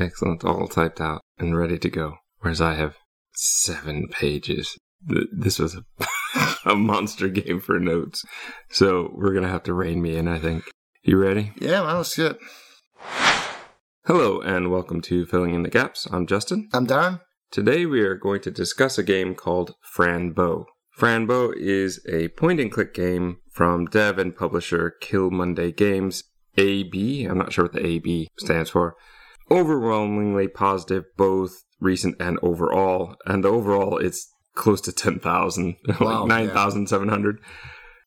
Excellent. All typed out and ready to go. Whereas I have seven pages. This was a, a monster game for notes. So we're going to have to rein me in, I think. You ready? Yeah, man, let's get. Hello, and welcome to Filling in the Gaps. I'm Justin. I'm Darren. Today we are going to discuss a game called Fran Bow. Franbo is a point and click game from dev and publisher Killmonday Games, AB. I'm not sure what the AB stands for. Overwhelmingly positive, both recent and overall. And the overall, it's close to 10,000, Wow, like 9,700.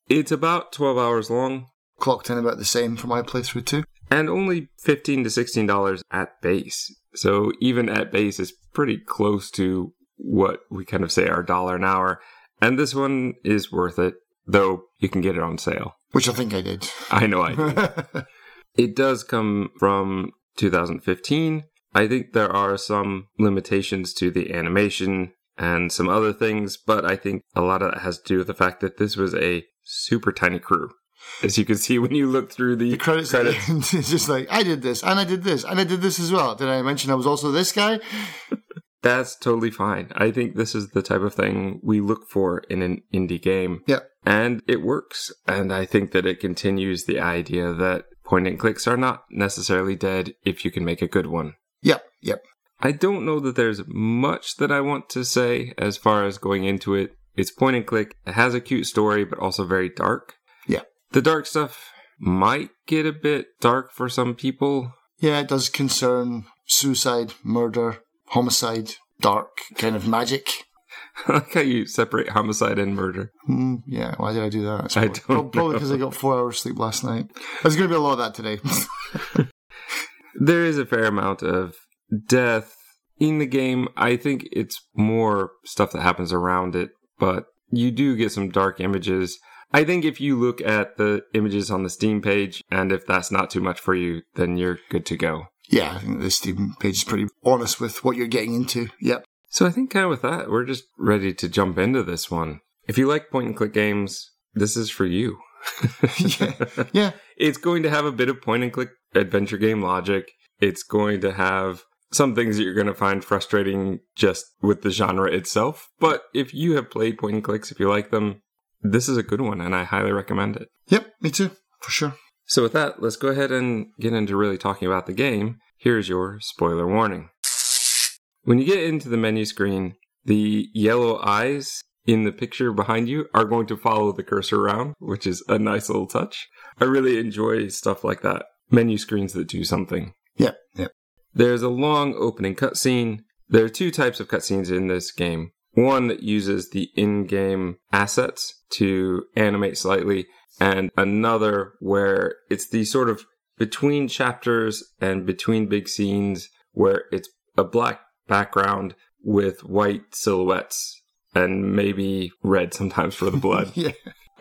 It's about 12 hours long Clocked in about the same for my playthrough too. and only 15 to 16 dollars at base so even at base is pretty close to what we kind of say our dollar an hour and this one is worth it though you can get it on sale Which I think I did. i know i did. it does come from 2015 i think there are some limitations to the animation and some other things but i think a lot of that has to do with the fact that this was a super tiny crew as you can see when you look through the, the credits, end, it's just like, I did this, and I did this, and I did this as well. Did I mention I was also this guy? That's totally fine. I think this is the type of thing we look for in an indie game. Yeah. And it works. And I think that it continues the idea that point and clicks are not necessarily dead if you can make a good one. Yep, yep. I don't know that there's much that I want to say as far as going into it. It's point and click. It has a cute story, but also very dark. Yeah. The dark stuff might get a bit dark for some people. Yeah, it does concern suicide, murder, homicide, dark kind of magic. I like how you separate homicide and murder. Hmm, yeah, why did I do that? I don't Prob- Probably because I got four hours sleep last night. There's going to be a lot of that today. there is a fair amount of death in the game. I think it's more stuff that happens around it, but you do get some dark images. I think if you look at the images on the Steam page, and if that's not too much for you, then you're good to go. yeah, I think the Steam page is pretty honest with what you're getting into. Yep. So I think kind of with that, we're just ready to jump into this one. If you like point and click games, this is for you. yeah. Yeah. it's going to have a bit of point and click adventure game logic. It's going to have some things that you're going to find frustrating just with the genre itself. But if you have played point and clicks, if you like them, this is a good one and I highly recommend it. Yep, me too, for sure. So, with that, let's go ahead and get into really talking about the game. Here's your spoiler warning. When you get into the menu screen, the yellow eyes in the picture behind you are going to follow the cursor around, which is a nice little touch. I really enjoy stuff like that. Menu screens that do something. Yep, yep. There's a long opening cutscene. There are two types of cutscenes in this game. One that uses the in-game assets to animate slightly, and another where it's the sort of between chapters and between big scenes where it's a black background with white silhouettes and maybe red sometimes for the blood. Yeah.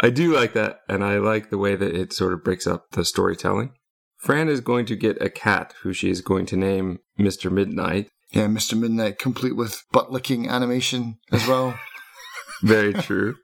I do like that, and I like the way that it sort of breaks up the storytelling. Fran is going to get a cat who she is going to name Mr. Midnight. Yeah, Mr. Midnight, complete with butt licking animation as well. Very true.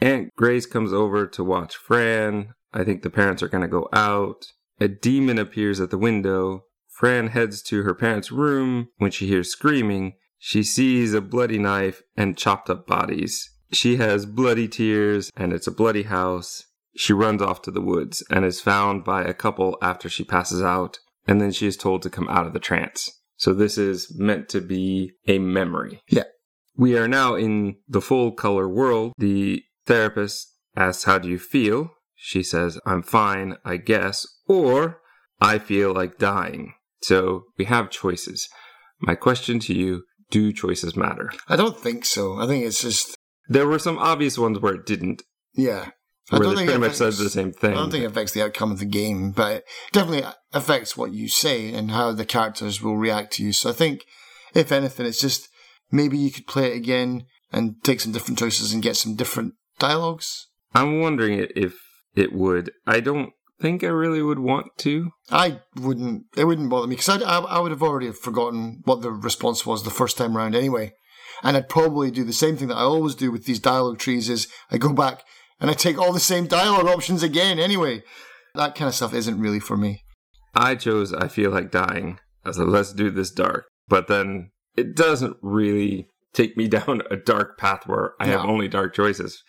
Aunt Grace comes over to watch Fran. I think the parents are going to go out. A demon appears at the window. Fran heads to her parents' room. When she hears screaming, she sees a bloody knife and chopped up bodies. She has bloody tears, and it's a bloody house. She runs off to the woods and is found by a couple after she passes out, and then she is told to come out of the trance. So this is meant to be a memory. Yeah. We are now in the full color world. The therapist asks, How do you feel? She says, I'm fine, I guess, or I feel like dying. So we have choices. My question to you do choices matter? I don't think so. I think it's just, There were some obvious ones where it didn't, yeah. I where don't they think pretty it much affects- the same thing. I don't think it affects the outcome of the game, but it definitely affects what you say and how the characters will react to you. So I think, if anything, it's just maybe you could play it again and take some different choices and get some different dialogues. I'm wondering if it would. I don't think I really would want to. I wouldn't. It wouldn't bother me because I, I would have already forgotten what the response was the first time round anyway, and I'd probably do the same thing that I always do with these dialogue trees: is I go back and I take all the same dialogue options again anyway. That kind of stuff isn't really for me. I chose I feel like dying. I said, let's do this dark. But then it doesn't really take me down a dark path where I have only dark choices.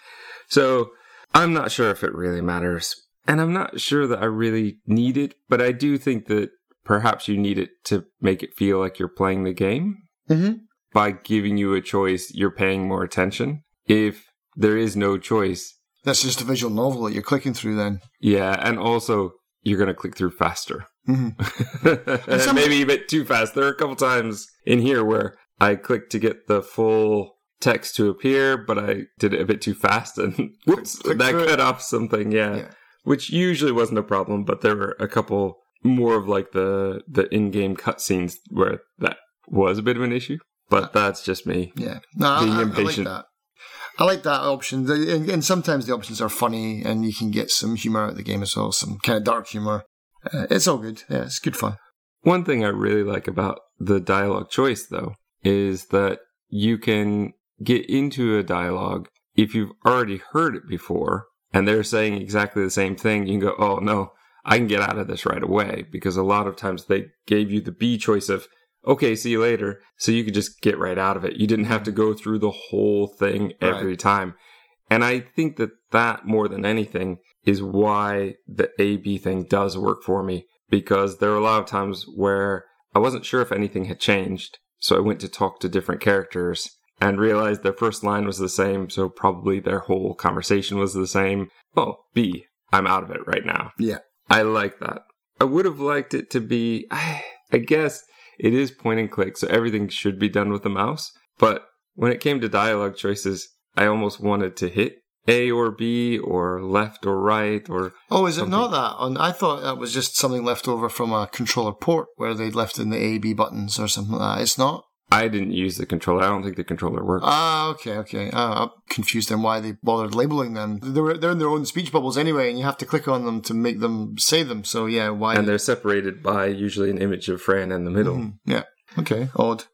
So I'm not sure if it really matters. And I'm not sure that I really need it, but I do think that perhaps you need it to make it feel like you're playing the game Mm-hmm. by giving you a choice, you're paying more attention. If there is no choice, That's just a visual novel that you're clicking through then. yeah, and also you're going to click through faster. Mm-hmm. some- maybe a bit too fast. There are a couple times in here where I clicked to get the full text to appear, but I did it a bit too fast and whoops, that cut off something. Yeah. Yeah. Which usually wasn't a problem, but there were a couple more of like the the in-game cutscenes where that was a bit of an issue. But that's just me. Yeah. No, I, Being I, I like impatient. that. I like that option. And, and sometimes the options are funny and you can get some humor out of the game as well, some kind of dark humor. Uh, it's all good. Yeah, it's good fun. One thing I really like about the dialogue choice, though, is that you can get into a dialogue if you've already heard it before and they're saying exactly the same thing. You can go, oh, no, I can get out of this right away because a lot of times they gave you the B choice of, okay, see you later. So you could just get right out of it. You didn't have to go through the whole thing every time. And I think that that more than anything is why the A B thing does work for me because there are a lot of times where I wasn't sure if anything had changed. So I went to talk to different characters and realized their first line was the same. So probably their whole conversation was the same. Oh, B, I'm out of it right now. Yeah. I like that. I would have liked it to be, I, guess it is point and click, so everything should be done with the mouse. But when it came to dialogue choices, I almost wanted to hit A or B or left or right or Oh, is it not that? On I thought that was just something left over from a controller port where they'd left in the A B buttons or something like that. It's not. I didn't use the controller. I don't think the controller worked. Ah, okay, okay. Uh, I'm confused on why they bothered labeling them. They're they're in their own speech bubbles anyway, and you have to click on them to make them say them. So yeah, why? and they're separated by usually an image of Fran in the middle. Mhm. Yeah. Okay. Odd.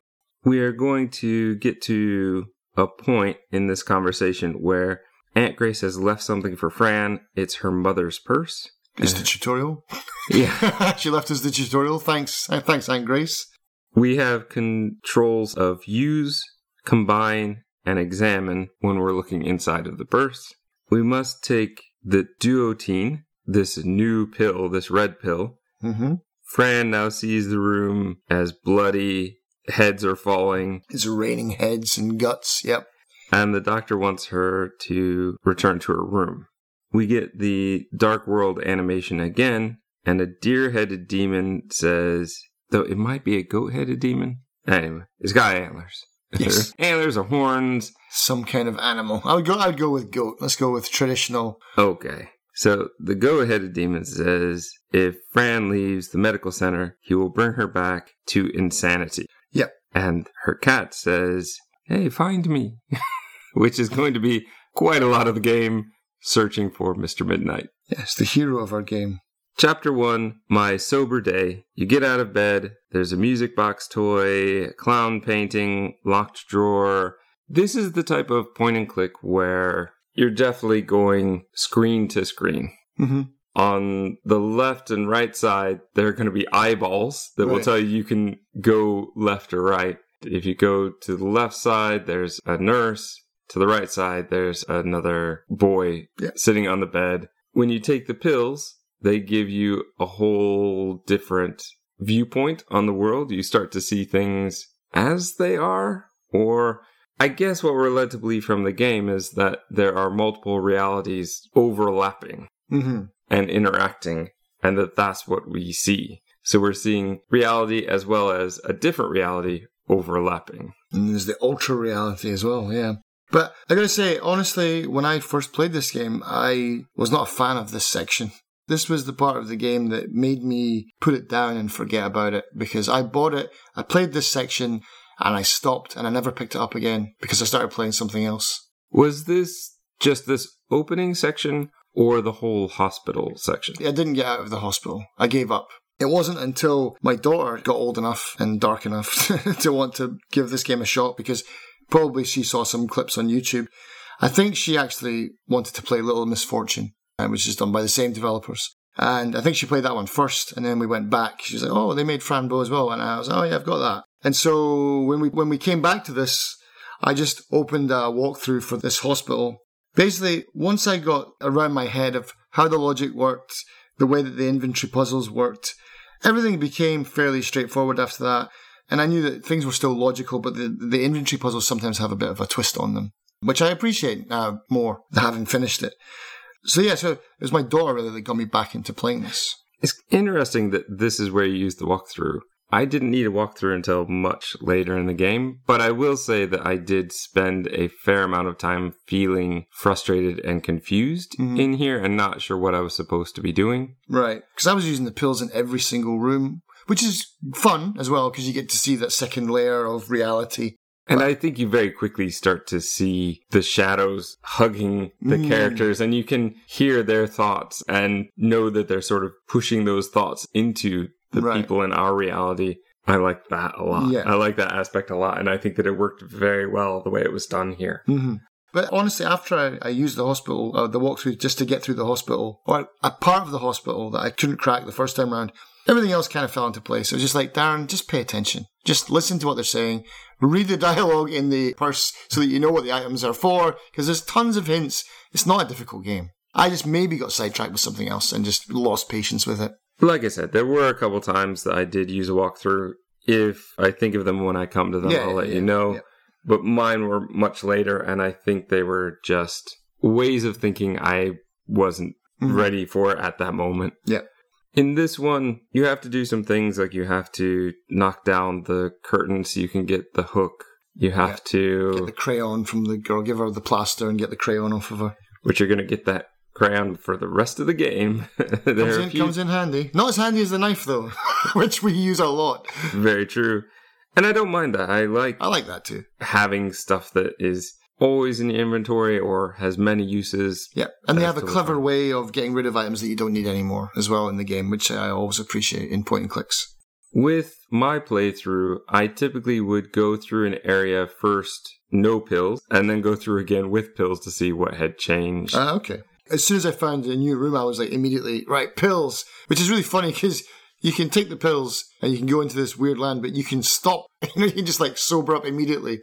We are going to get to a point in this conversation where Aunt Grace has left something for Fran. It's her mother's purse. It's the tutorial. Yeah. she left us the tutorial. Thanks. Uh, thanks, Aunt Grace. We have controls of use, combine, and examine when we're looking inside of the purse. We must take the duotine, this new pill, this red pill. Mm-hmm. Fran now sees the room as bloody, heads are falling, It's raining heads and guts. Yep. and the doctor wants her to return to her room. We get the Dark World animation again, and a deer headed demon says, though it might be a goat headed demon. Anyway, it's got antlers. Yes. antlers or horns. Some kind of animal. I would go. I'd go with goat. Let's go with traditional. Okay. So the goat headed demon says, if Fran leaves the medical center, he will bring her back to insanity. Yep. And her cat says, hey, find me. Which is going to be quite a lot of the game searching for Mr. Midnight. Yes, the hero of our game. Chapter 1 My Sober Day. You get out of bed, there's a music box toy, a clown painting, locked drawer. This is the type of point and click where you're definitely going screen to screen. Mm-hmm. On the left and right side, there are going to be eyeballs that will tell you you can go left or right. If you go to the left side, there's a nurse. To the right side, there's another boy Yeah. sitting on the bed. When you take the pills, they give you a whole different viewpoint on the world. You start to see things as they are. Or I guess what we're led to believe from the game is that there are multiple realities overlapping Mm-hmm. and interacting, and that that's what we see. So we're seeing reality as well as a different reality overlapping. And there's the ultra reality as well, yeah. But I gotta say, honestly, when I first played this game, I was not a fan of this section. This was the part of the game that made me put it down and forget about it because I bought it, I played this section, and I stopped and I never picked it up again because I started playing something else. Was this just this opening section or the whole hospital section? I didn't get out of the hospital. I gave up. It wasn't until my daughter got old enough and dark enough to want to give this game a shot because probably she saw some clips on YouTube. I think she actually wanted to play Little Misfortune, uh, which is done by the same developers. And I think she played that one first, and then we went back. She's like, "Oh, they made Fran Bow as well," and I was, "Oh yeah, I've got that." And so when we when we came back to this, I just opened a walkthrough for this hospital. Basically, once I got around my head of how the logic worked, the way that the inventory puzzles worked, everything became fairly straightforward after that. And I knew that things were still logical, but the, the inventory puzzles sometimes have a bit of a twist on them, which I appreciate now more having finished it. So yeah, so it was my daughter really that got me back into playing this. It's interesting that this is where you use the walkthrough. I didn't need a walkthrough until much later in the game, but I will say that I did spend a fair amount of time feeling frustrated and confused Mhm. in here and not sure what I was supposed to be doing. Right. Because I was using the pills in every single room, which is fun as well because you get to see that second layer of reality. And I think you very quickly start to see the shadows hugging the Mm. characters, and you can hear their thoughts and know that they're sort of pushing those thoughts into the Right. people in our reality. I like that a lot. Yeah. I like that aspect a lot, and I think that it worked very well the way it was done here. Mm-hmm. But honestly, after I, I used the hospital, uh, the walkthrough just to get through the hospital, or a part of the hospital that I couldn't crack the first time around, everything else kind of fell into place. It was just like, Darren, just pay attention. Just listen to what they're saying. Read the dialogue in the purse so that you know what the items are for, because there's tons of hints. It's not a difficult game. I just maybe got sidetracked with something else and just lost patience with it. Like I said, there were a couple times that I did use a walkthrough. If I think of them when I come to them, Yeah, I'll let yeah, you know. yeah. But mine were much later, and I think they were just ways of thinking I wasn't Mhm. ready for at that moment. Yeah. In this one, you have to do some things like you have to knock down the curtain so you can get the hook. You have Yeah. to, Get the crayon from the girl, give her the plaster and get the crayon off of her. which you're going to get that crayon for the rest of the game. there Comes in, few comes in handy. Not as handy as the knife though, which we use a lot. very true. And I don't mind that. I like I like that too. having stuff that is always in the inventory or has many uses. Yeah, and they have a clever way of getting rid of items that you don't need anymore as well in the game, which I always appreciate in point and clicks. With my playthrough, I typically would go through an area first, no pills, and then go through again with pills to see what had changed. Ah, okay. As soon as I found a new room, I was like immediately right pills, which is really funny because you can take the pills and you can go into this weird land, but you can stop. You know, you can just like sober up immediately.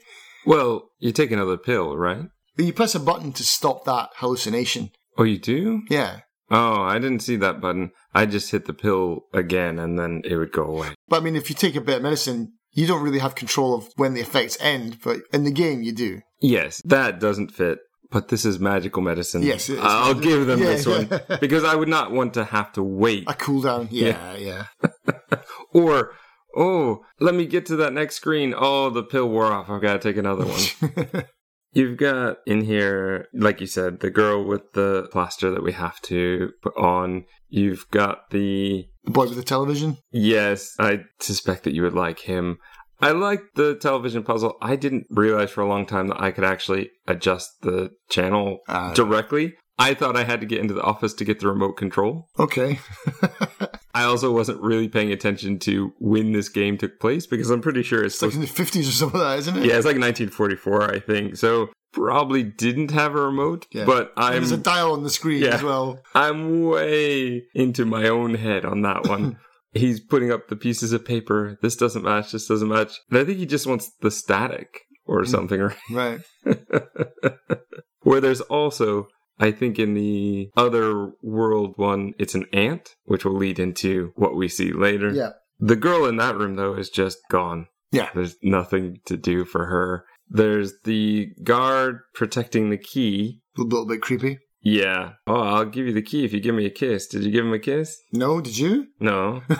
Well, you take another pill, right? You press a button to stop that hallucination. Oh, you do? Yeah. Oh, I didn't see that button. I just hit the pill again and then it would go away. But I mean, if you take a bit of medicine, you don't really have control of when the effects end, but in the game you do. Yes, that doesn't fit. But this is magical medicine. Yes, it is. I'll give them Yeah, this one yeah. because I would not want to have to wait A cooldown. Yeah, yeah. Or, oh, let me get to that next screen. Oh, the pill wore off. I've got to take another one. You've got in here, like you said, the girl with the plaster that we have to put on. You've got the. the boy with the television. Yes, I suspect that you would like him. I like the television puzzle. I didn't realize for a long time that I could actually adjust the channel Ah. directly. I thought I had to get into the office to get the remote control. Okay. I also wasn't really paying attention to when this game took place because I'm pretty sure it's It's like in the 50s or something like that, isn't it? Yeah, it's like 1944, I think. So probably didn't have a remote, Yeah. but And There's a I'm dial on the screen Yeah. as well. I'm way into my own head on that one. He's putting up the pieces of paper. This doesn't match. This doesn't match. And I think he just wants the static or Hmm. something, right? Right. Where there's also, I think in the other world one, it's an ant, which will lead into what we see later. Yeah. The girl in that room, though, is just gone. Yeah. There's nothing to do for her. There's the guard protecting the key. A little bit creepy. Yeah. Oh, I'll give you the key if you give me a kiss. Did you give him a kiss? No, did you? No.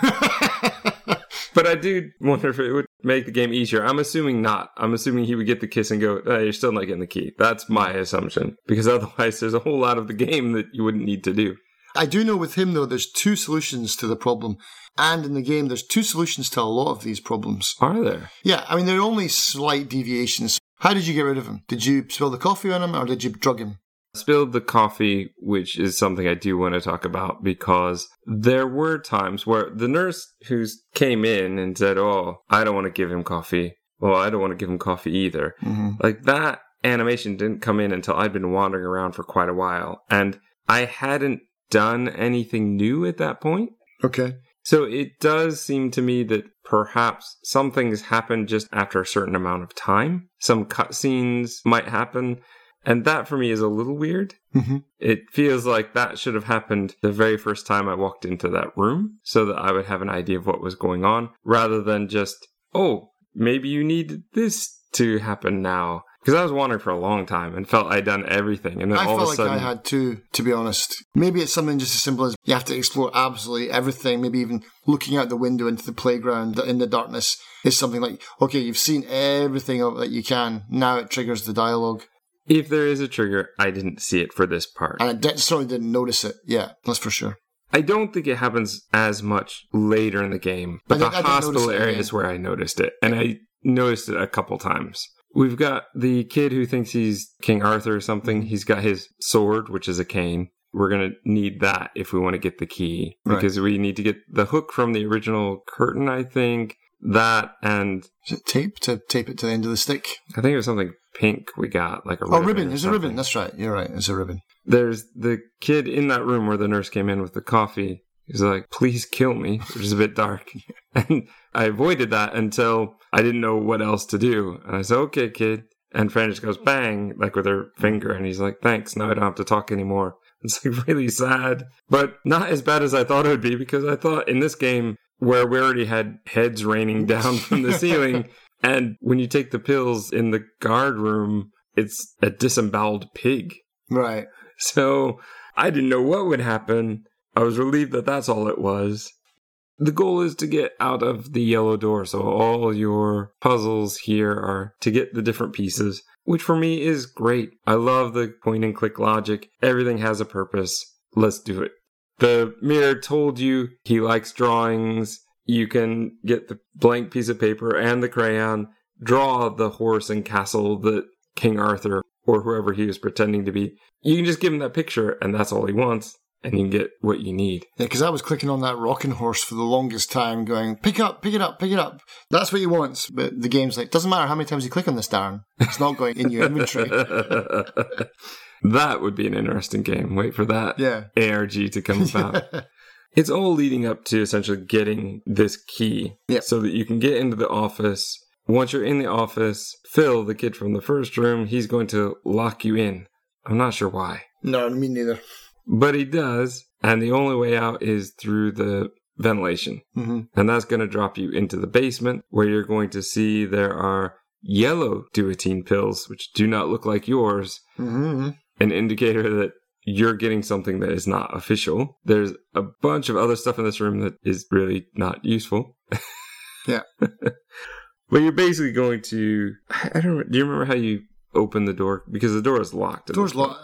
But I do wonder if it would make the game easier. I'm assuming not. I'm assuming he would get the kiss and go, oh, you're still not getting the key. That's my assumption. Because otherwise, there's a whole lot of the game that you wouldn't need to do. I do know with him, though, there's two solutions to the problem. And in the game, there's two solutions to a lot of these problems. Are there? Yeah, I mean, there are only slight deviations. How did you get rid of him? Did you spill the coffee on him or did you drug him? Spilled the coffee, which is something I do want to talk about because there were times where the nurse who came in and said, Oh, I don't want to give him coffee. Well, I don't want to give him coffee either. Mm-hmm. Like that animation didn't come in until I'd been wandering around for quite a while. And I hadn't done anything new at that point. Okay. So it does seem to me that perhaps some things happen just after a certain amount of time. Some cutscenes might happen. And that for me is a little weird. Mm-hmm. It feels like that should have happened the very first time I walked into that room so that I would have an idea of what was going on rather than just, oh, maybe you need this to happen now. Because I was wandering for a long time and felt I'd done everything. And then I all felt of a like. I had to, to be honest. Maybe it's something just as simple as you have to explore absolutely everything. Maybe even looking out the window into the playground in the darkness is something like, okay, you've seen everything that you can. Now it triggers the dialogue. If there is a trigger, I didn't see it for this part. And I de- certainly didn't notice it. Yeah, that's for sure. I don't think it happens as much later in the game, but I the didn't- I didn't hospital area is where I noticed it, and I noticed it a couple times. We've got the kid who thinks he's King Arthur or something. He's got his sword, which is a cane. We're going to need that if we want to get the key Right. because we need to get the hook from the original curtain, I think. That and Is it tape to tape it to the end of the stick? I think it was something pink we got, like a Oh, ribbon. ribbon. There's a ribbon. That's right. You're right. It's a ribbon. there's the kid in that room where the nurse came in with the coffee. He's like, please kill me, which is a bit dark. And I avoided that until I didn't know what else to do. And I said, okay, kid. And Fran just goes bang, like with her finger. And he's like, thanks. Now I don't have to talk anymore. It's like really sad, but not as bad as I thought it would be because I thought in this game where we already had heads raining down from the ceiling. And when you take the pills in the guard room, it's a disemboweled pig. Right. So I didn't know what would happen. I was relieved that that's all it was. The goal is to get out of the yellow door, so all your puzzles here are to get the different pieces, which for me is great. I love the point and click logic. Everything has a purpose. Let's do it. The mirror told you he likes drawings. You can get the blank piece of paper and the crayon, draw the horse and castle that King Arthur or whoever he was pretending to be. You can just give him that picture, and that's all he wants, and you can get what you need. Yeah, because I was clicking on that rocking horse for the longest time, going, pick up, pick it up, pick it up. That's what he wants. But the game's like, doesn't matter how many times you click on this, Darren. It's not going in your inventory. that would be an interesting game. Wait for that Yeah. ARG to come about. It's all leading up to essentially getting this key Yeah. so that you can get into the office. Once you're in the office, Phil, the kid from the first room, he's going to lock you in. I'm not sure why, no, me neither. but he does. And the only way out is through the ventilation. hmm And that's going to drop you into the basement where you're going to see there are yellow duotine pills, which do not look like yours, hmm an indicator that you're getting something that is not official. There's a bunch of other stuff in this room that is really not useful. Yeah. but you're basically going to. I don't. Do you remember how you open the door? Because the door is locked. Door's locked.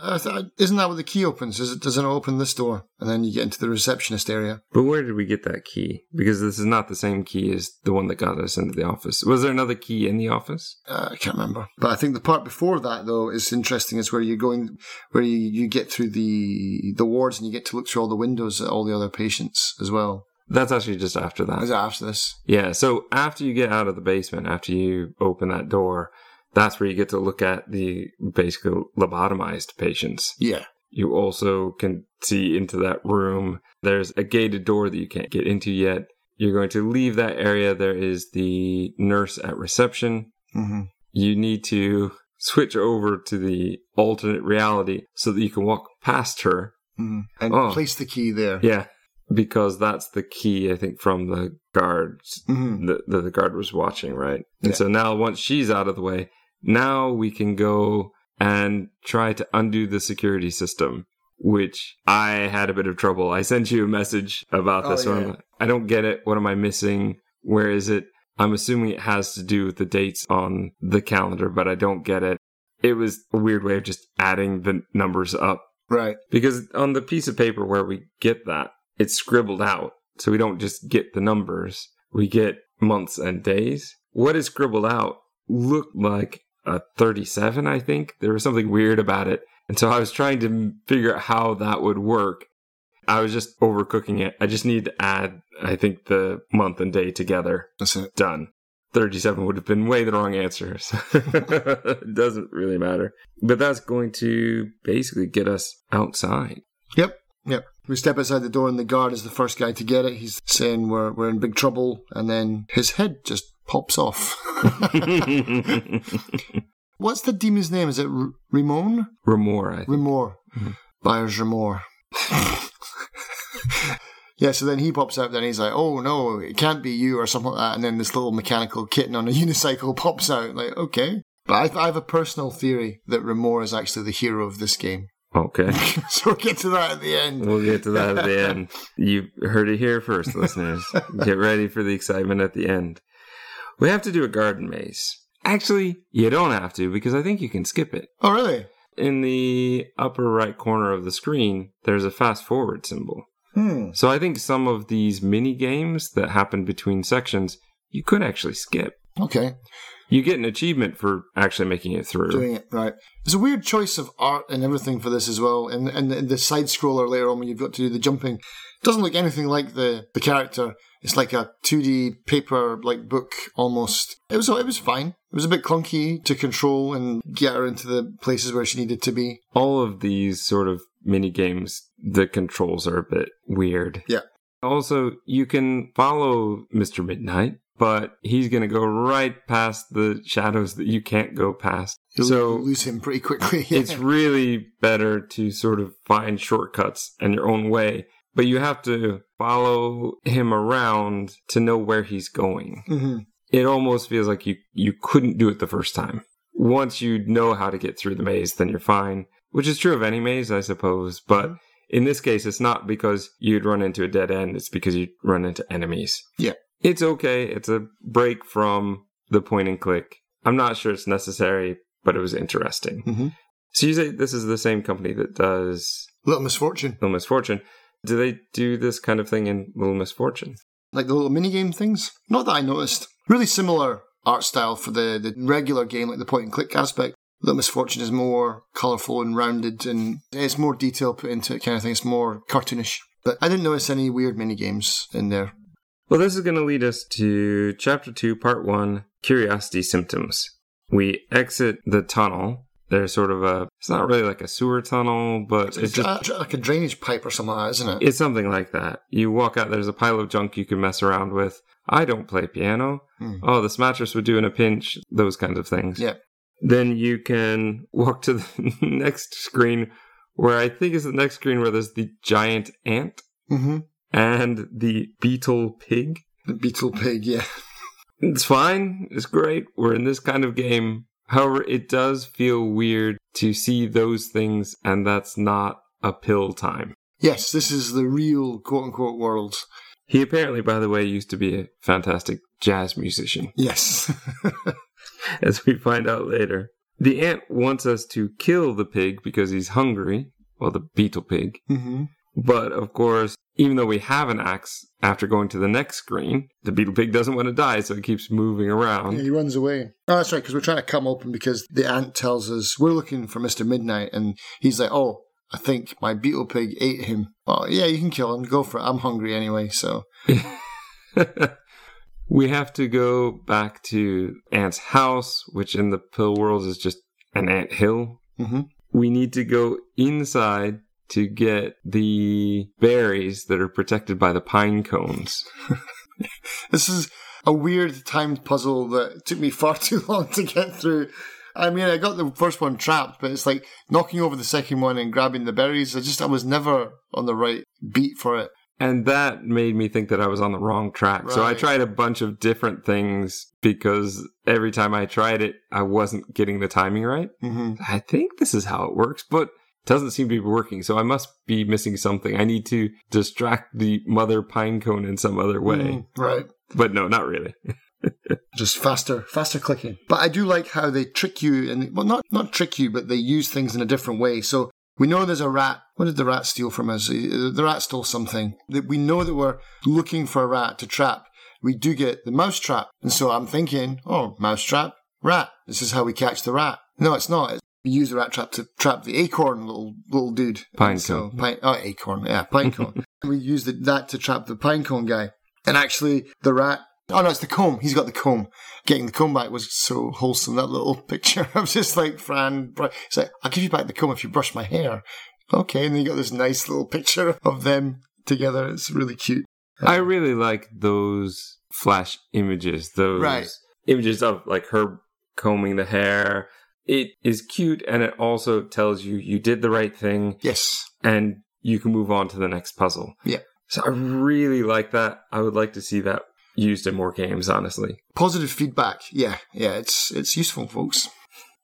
Isn't that what the key opens? Is it, doesn't open this door? And then you get into the receptionist area. But where did we get that key? Because this is not the same key as the one that got us into the office. Was there another key in the office? Uh, I can't remember. But I think the part before that, though, is interesting. Is where you're going, where you, you get through the the wards and you get to look through all the windows at all the other patients as well. That's actually just after that. Is after this? Yeah, so after you get out of the basement, after you open that door, that's where you get to look at the basically lobotomized patients. Yeah. You also can see into that room. There's a gated door that you can't get into yet. You're going to leave that area. There is the nurse at reception. hmm You need to switch over to the alternate reality so that you can walk past her. hmm And Oh. place the key there. Yeah, because that's the key, I think, from the guards hmm that the, the guard was watching, right? And Yeah. so now, once she's out of the way, now we can go and try to undo the security system, which I had a bit of trouble. I sent you a message about Oh, this one. I don't get it. What am I missing? Where is it? I'm assuming it has to do with the dates on the calendar, but I don't get it. It was a weird way of just adding the numbers up Right. because on the piece of paper where we get that, it's scribbled out. So we don't just get the numbers, we get months and days. What is scribbled out looked like a 37, I think. There was something weird about it. And so I was trying to figure out how that would work. I was just overcooking it. I just need to add, I think, the month and day together. That's it. Done. 37 would have been way the wrong answer. So it doesn't really matter. But that's going to basically get us outside. Yep. Yep. We step outside the door and the guard is the first guy to get it. He's saying we're, we're in big trouble and then his head just pops off. What's the demon's name? Is it R- Ramon? Remor, I think. Remor. Mm-hmm. Buyer's Remor. yeah, so then he pops out, then he's like, oh no, it can't be you or something like that. And then this little mechanical kitten on a unicycle pops out. Like, okay. But I, I have a personal theory that Remor is actually the hero of this game. Okay. so we'll get to that at the end. We'll get to that at the end. You heard it here first, listeners. Get ready for the excitement at the end. We have to do a garden maze. Actually, you don't have to because I think you can skip it. Oh, really? In the upper right corner of the screen, there's a fast forward symbol. Hmm. So I think some of these mini games that happen between sections, you could actually skip. Okay. You get an achievement for actually making it through. Doing it right. There's a weird choice of art and everything for this as well. And and the, the side scroller later on when you've got to do the jumping doesn't look anything like the the character. It's like a 2D paper like book almost. It was it was fine. It was a bit clunky to control and get her into the places where she needed to be. All of these sort of mini games, the controls are a bit weird. Yeah. Also, you can follow Mr. Midnight, but he's going to go right past the shadows that you can't go past. You'll so lose him pretty quickly. it's really better to sort of find shortcuts and your own way, but you have to follow him around to know where he's going. hmm It almost feels like you, you couldn't do it the first time. Once you know how to get through the maze, then you're fine, which is true of any maze, I suppose. But Mhm. in this case, it's not because you'd run into a dead end, it's because you run into enemies. Yeah. It's okay. It's a break from the point and click. I'm not sure it's necessary, but it was interesting. hmm So you say this is the same company that does Little Misfortune. Little Misfortune. Do they do this kind of thing in Little Misfortune? like the little minigame things. Not that I noticed. Really similar art style for the, the regular game, like the point and click aspect. Little Misfortune is more colourful and rounded and it's more detail put into it kind of thing. It's more cartoonish. But I didn't notice any weird minigames in there. Well, this is going to lead us to Chapter 2, Part 1 Curiosity Symptoms. We exit the tunnel. There's sort of a, it's not really like a sewer tunnel, but it's, It's just, like a drainage pipe or something isn't it? it's something like that. You walk out, there's a pile of junk you can mess around with. I don't play piano. Hmm. Oh, this mattress would do in a pinch, those kinds of things. Yeah. Then you can walk to the next screen where I think is the next screen where there's the giant ant hmm and the beetle pig. The beetle pig, yeah. It's fine. It's great. We're in this kind of game. However, it does feel weird to see those things and that's not a pill time. Yes, this is the real quote unquote world. He apparently, by the way, used to be a fantastic jazz musician, Yes. as we find out later. The ant wants us to kill the pig because he's hungry, well, the beetle pig. hmm But of course, even though we have an axe, after going to the next screen, the beetle pig doesn't want to die, so it keeps moving around. Yeah, he runs away. Oh, that's right, because we're trying to come open because the ant tells us we're looking for Mr. Midnight, and he's like, oh, I think my beetle pig ate him. Oh, yeah, you can kill him. Go for it. I'm hungry anyway, so. we have to go back to Ant's house, which in the pill world is just an ant hill. hmm We need to go inside to get the berries that are protected by the pine cones. This is a weird timed puzzle that took me far too long to get through. I mean, I got the first one trapped, but it's like knocking over the second one and grabbing the berries. I just, I was never on the right beat for it. And that made me think that I was on the wrong track. So I tried a bunch of different things because every time I tried it, I wasn't getting the timing right. hmm I think this is how it works, but doesn't seem to be working. So I must be missing something. I need to distract the mother pine cone in some other way. Mhm. Right. But no, not really. just faster, faster clicking. But I do like how they trick you, and well, not not trick you, but they use things in a different way. So we know there's a rat. What did the rat steal from us? Uh, The rat stole something. That we know that we're looking for a rat to trap. We do get the mouse trap, and so I'm thinking, oh, mouse trap, rat. This is how we catch the rat. No, it's not. We use the rat trap to trap the acorn little little dude. Pine And so. Pine, oh, acorn. Yeah, pine cone. we use the, that to trap the pine cone guy. And actually, the rat. Oh no, it's the comb. He's got the comb. Getting the comb back was so wholesome. That little picture. I was just like, Fran. It's like, I'll give you back the comb if you brush my hair. Okay, and then you got this nice little picture of them together. It's really cute. I really like those flash images, those Right. images of like her combing the hair. It is cute and it also tells you you did the right thing Yes. and you can move on to the next puzzle. Yeah. So I really like that. I would like to see that used in more games, honestly. Positive feedback. Yeah, yeah, it's it's useful, folks.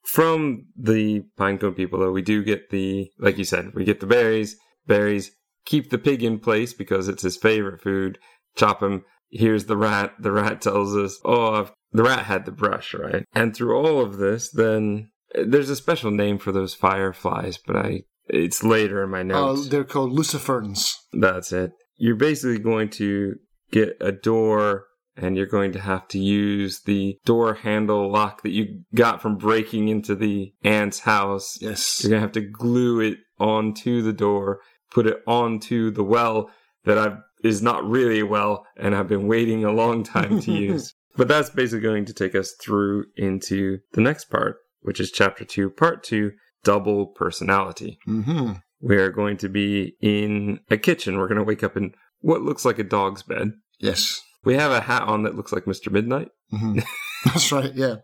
From the Pinecone people, though, we do get the, like you said, we get the berries. Berries keep the pig in place because it's his favorite food. Chop him. Here's the rat. The rat tells us, oh, I've, the rat had the brush, right? And through all of this, then there's a special name for those fireflies, but I, it's later in my Uh, notes. they're called luciferns. That's it. You're basically going to get a door and you're going to have to use the door handle lock that you got from breaking into the ant's house. Yes. You're going to have to glue it onto the door, put it onto the well that I've, is not really a well and I've been waiting a long time to use. But that's basically going to take us through into the next part, which is chapter two, part two, double personality. Mm-hmm. We are going to be in a kitchen. We're going to wake up in what looks like a dog's bed. Yes. We have a hat on that looks like Mr. Midnight. hmm That's right. Yeah.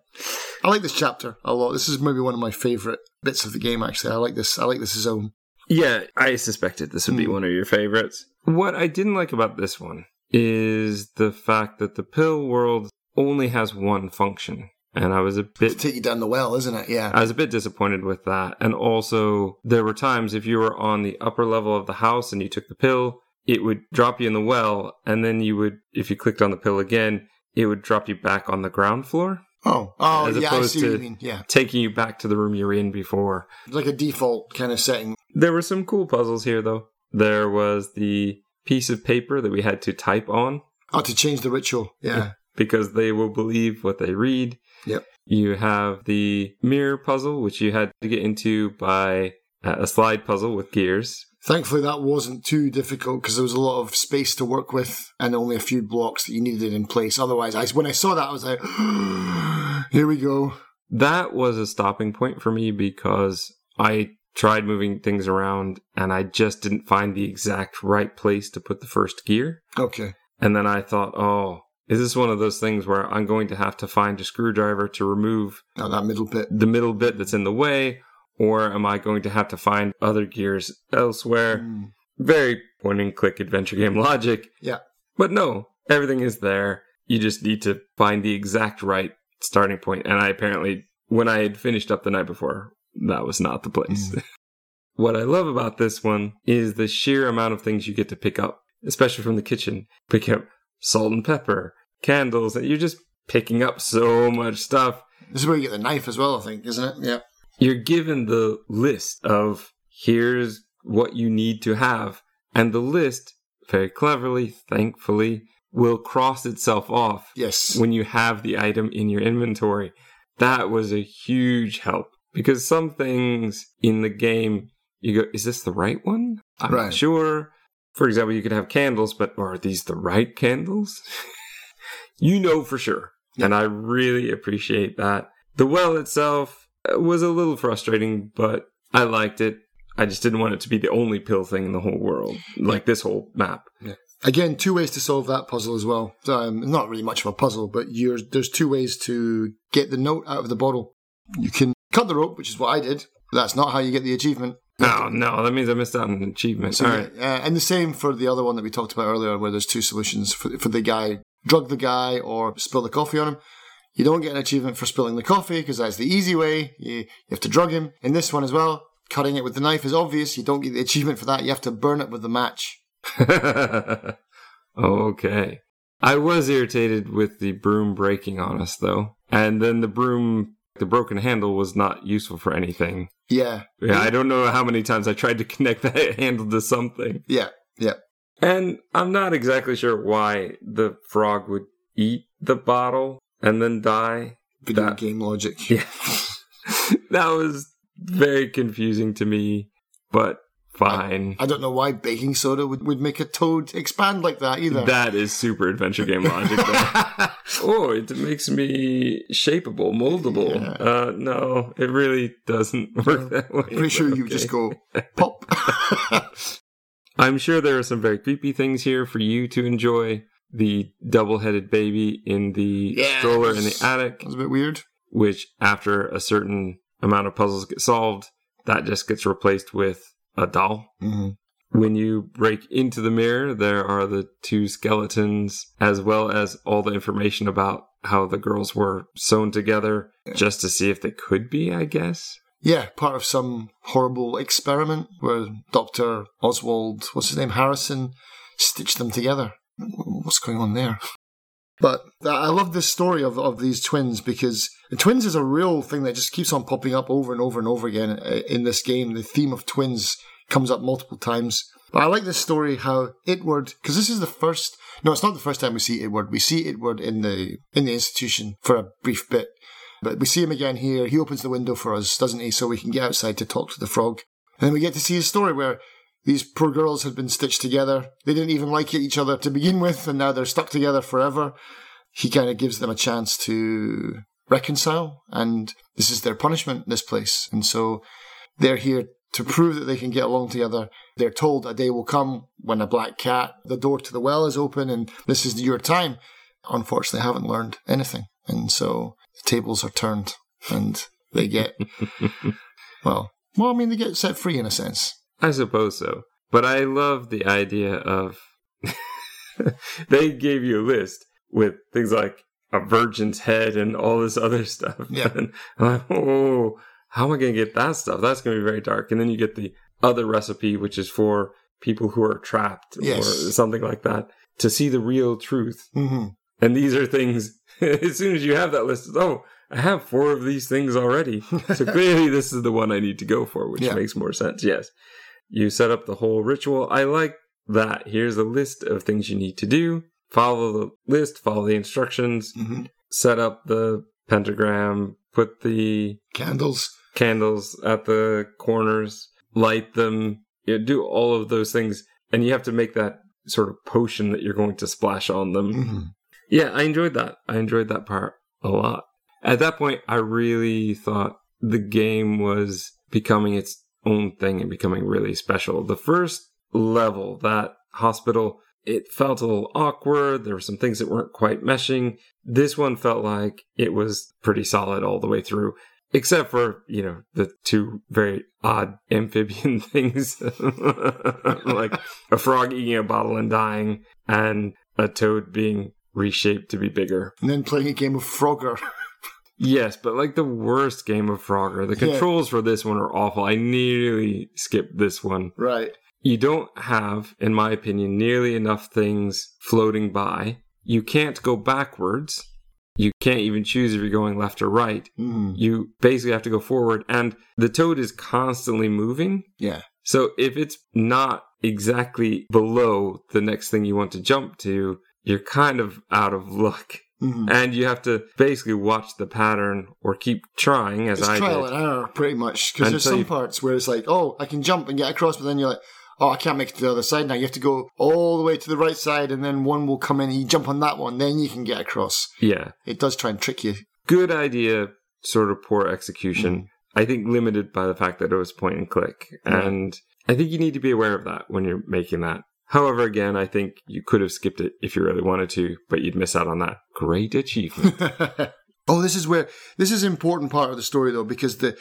I like this chapter a lot. This is maybe one of my favorite bits of the game. Actually, I like this. I like this zone. Yeah, I suspected this would be Hmm. one of your favorites. What I didn't like about this one is the fact that the pill world only has one function. And I was a To bit take you down the well, isn't it? Yeah. I was a bit disappointed with that. And also, there were times if you were on the upper level of the house and you took the pill, it would drop you in the well. And then you would, if you clicked on the pill again, it would drop you back on the ground floor, oh. Oh, as yeah. I opposed see what you to- mean. Yeah. taking you back to the room you were in before. Like a default kind of setting. There were some cool puzzles here, though. There was the piece of paper that we had to type on Oh, to change the ritual. Yeah. Because they will believe what they read. Yep. You have the mirror puzzle, which you had to get into by uh, a slide puzzle with gears. Thankfully, that wasn't too difficult because there was a lot of space to work with and only a few blocks that you needed in place. Otherwise, I, when I saw that, I was like, here we go. That was a stopping point for me because I tried moving things around and I just didn't find the exact right place to put the first gear. Okay. And then I thought, oh, is this one of those things where I'm going to have to find a screwdriver to remove Now that middle bit. the middle bit that's in the way? Or am I going to have to find other gears elsewhere? Mm. Very point and click adventure game logic. Yeah. But no, everything is there. You just need to find the exact right starting point. And I apparently, when I had finished up the night before, that was not the place. what I love about this one is the sheer amount of things you get to pick up, especially from the kitchen. Pick up salt and pepper, candles, and you're just picking up so much stuff. This is where you get the knife as well, I think, isn't it? Yeah. You're given the list of here's what you need to have. And the list, very cleverly, thankfully, will cross itself off Yes. when you have the item in your inventory. That was a huge help because some things in the game, you go, is this the right one? I'm Right. not sure. For example, you could have candles, but are these the right candles? you know for sure. And I really appreciate that. The well itself uh, was a little frustrating, but I liked it. I just didn't want it to be the only pill thing in the whole world, like this whole map. Again, two ways to solve that puzzle as well. Um, not really much of a puzzle, but you're, there's two ways to get the note out of the bottle. You can cut the rope, which is what I did. But that's not how you get the achievement. Oh no, that means I missed out on an achievement. So, All yeah, uh, and the same for the other one that we talked about earlier, where there's two solutions for, for the guy drug the guy or spill the coffee on him. You don't get an achievement for spilling the coffee because that's the easy way. You, you have to drug him. In this one as well, cutting it with the knife is obvious. You don't get the achievement for that. You have to burn it with the match. okay. I was irritated with the broom breaking on us though. And then the broom the broken handle was not useful for anything. Yeah, Yeah, I don't know how many times I tried to connect that handle to something. yeah, yeah. And I'm not exactly sure why the frog would eat the bottle and then die. Video That- game logic. Yeah. that was very confusing to me, but fine. I don't know why baking soda would, would make a toad expand like that either. That is super adventure game logic. oh, it makes me shapeable, moldable. Yeah. Uh, no, it really doesn't work that way. Pretty sure you Okay. just go pop. I'm sure there are some very creepy things here for you to enjoy. The double headed baby in the Yeah, stroller in the attic, That was a bit weird. which after a certain amount of puzzles get solved, that just gets replaced with a doll. hmm When you break into the mirror, there are the two skeletons, as well as all the information about how the girls were sewn together, just to see if they could be, I guess. Yeah, part of some horrible experiment where Dr. Oswald, what's his name, Harrison, stitched them together. What's going on there? But I love this story of, of these twins because twins is a real thing that just keeps on popping up over and over and over again uh, in this game. The theme of twins comes up multiple times. But I like this story how Itward, because this is the first, no, it's not the first time we see Itward. We see Itward in the in the institution for a brief bit, but we see him again here. He opens the window for us, doesn't he? So we can get outside to talk to the frog. And then we get to see his story where these poor girls had been stitched together. They didn't even like each other to begin with, and now they're stuck together forever. He kind of gives them a chance to reconcile, and this is their punishment, this place. And so they're here to prove that they can get along together. They're told a day will come when a black cat, the door to the well is open, and this is your time. Unfortunately, haven't learned anything. And so the tables are turned, and they get, well, well, I mean, they get set free in a sense. I suppose so. But I love the idea of they gave you a list with things like a virgin's head and all this other stuff. Yeah. And I'm like, oh, how am I going to get that stuff? That's going to be very dark. And then you get the other recipe, which is for people who are trapped Yes. or something like that to see the real truth. hmm And these are things, as soon as you have that list, oh, I have four of these things already. So clearly this is the one I need to go for, which Yeah. makes more sense. Yes. You set up the whole ritual. I like that. Here's a list of things you need to do. Follow the list, follow the instructions, hmm set up the pentagram, put the Candles. candles at the corners, light them, you know, do all of those things. And you have to make that sort of potion that you're going to splash on them. hmm Yeah, I enjoyed that. I enjoyed that part a lot. At that point, I really thought the game was becoming its own thing and becoming really special. The first level, that hospital, it felt a little awkward. There were some things that weren't quite meshing. This one felt like it was pretty solid all the way through. Except for, you know, the two very odd amphibian things, like a frog eating a bottle and dying, and a toad being reshaped to be bigger. And then playing a game of Frogger. Yes, but like the worst game of Frogger. The Yeah. controls for this one are awful. I nearly skipped this one. right. You don't have, in my opinion, nearly enough things floating by. You can't go backwards. You can't even choose if you're going left or right. hmm You basically have to go forward, and the toad is constantly moving. Yeah. So if it's not exactly below the next thing you want to jump to, you're kind of out of luck. Hmm And you have to basically watch the pattern or keep trying, as It's I trial did. and error, pretty much. Because there's some you- parts where it's like, oh, I can jump and get across, but then you're like, oh, I can't make it to the other side now. You have to go all the way to the right side, and then one will come in, and you jump on that one, then you can get across. Yeah. It does try and trick you. Good idea, sort of poor execution. Mm. I think limited by the fact that it was point and click. Right. And I think you need to be aware of that when you're making that. However, again, I think you could have skipped it if you really wanted to, but you'd miss out on that great achievement. oh, this is where this is an important part of the story, though, because the.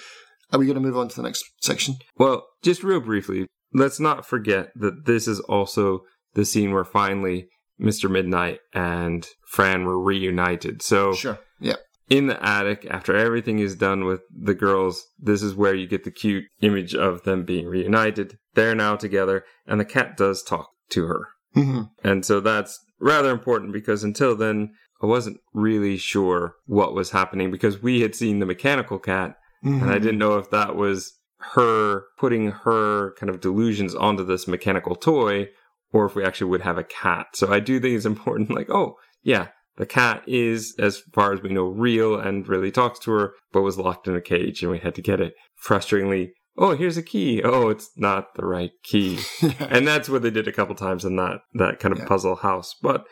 Are we going to move on to the next section? Well, just real briefly, let's not forget that this is also the scene where finally Mr. Midnight and Fran were reunited. So Sure. Yeah. in the attic, after everything is done with the girls, this is where you get the cute image of them being reunited. They're now together, and the cat does talk to her. hmm And so that's rather important because until then, I wasn't really sure what was happening because we had seen the mechanical cat Mm-hmm. and I didn't know if that was her putting her kind of delusions onto this mechanical toy or if we actually would have a cat. So I do think it's important, like, oh, yeah, the cat is, as far as we know, real and really talks to her, but was locked in a cage and we had to get it frustratingly. Oh, here's a key. Oh, it's not the right key. and that's what they did a couple times in that, that kind of Yeah. puzzle house. But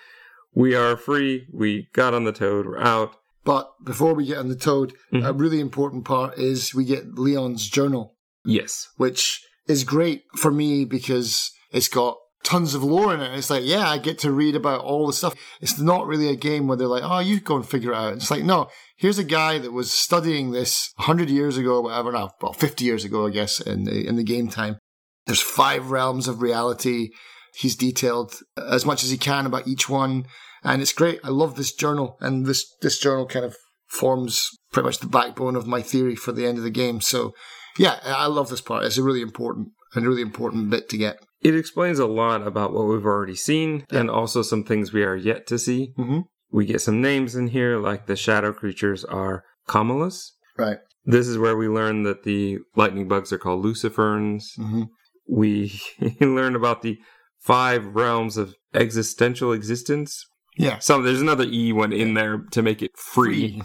we are free. We got on the toad. We're out. But before we get on the toad, a Mhm. really important part is we get Leon's journal, Yes. which is great for me because it's got tons of lore in it. It's like, yeah, I get to read about all the stuff. It's not really a game where they're like, oh, you go and figure it out. It's like, no, here's a guy that was studying this 100 years ago, whatever now, well, 50 years ago, I guess, in the, in the game time. There's five realms of reality. He's detailed as much as he can about each one. And it's great. I love this journal. And this, this journal kind of forms pretty much the backbone of my theory for the end of the game. So yeah, I love this part. It's a really important and really important bit to get. It explains a lot about what we've already seen yeah. and also some things we are yet to see. Mm-hmm. We get some names in here, like the shadow creatures are Kamalas. Right. This is where we learn that the lightning bugs are called Luciferns. Mm-hmm. We learn about the five realms of existential existence. Yeah. So there's another E one in there to make it free. free.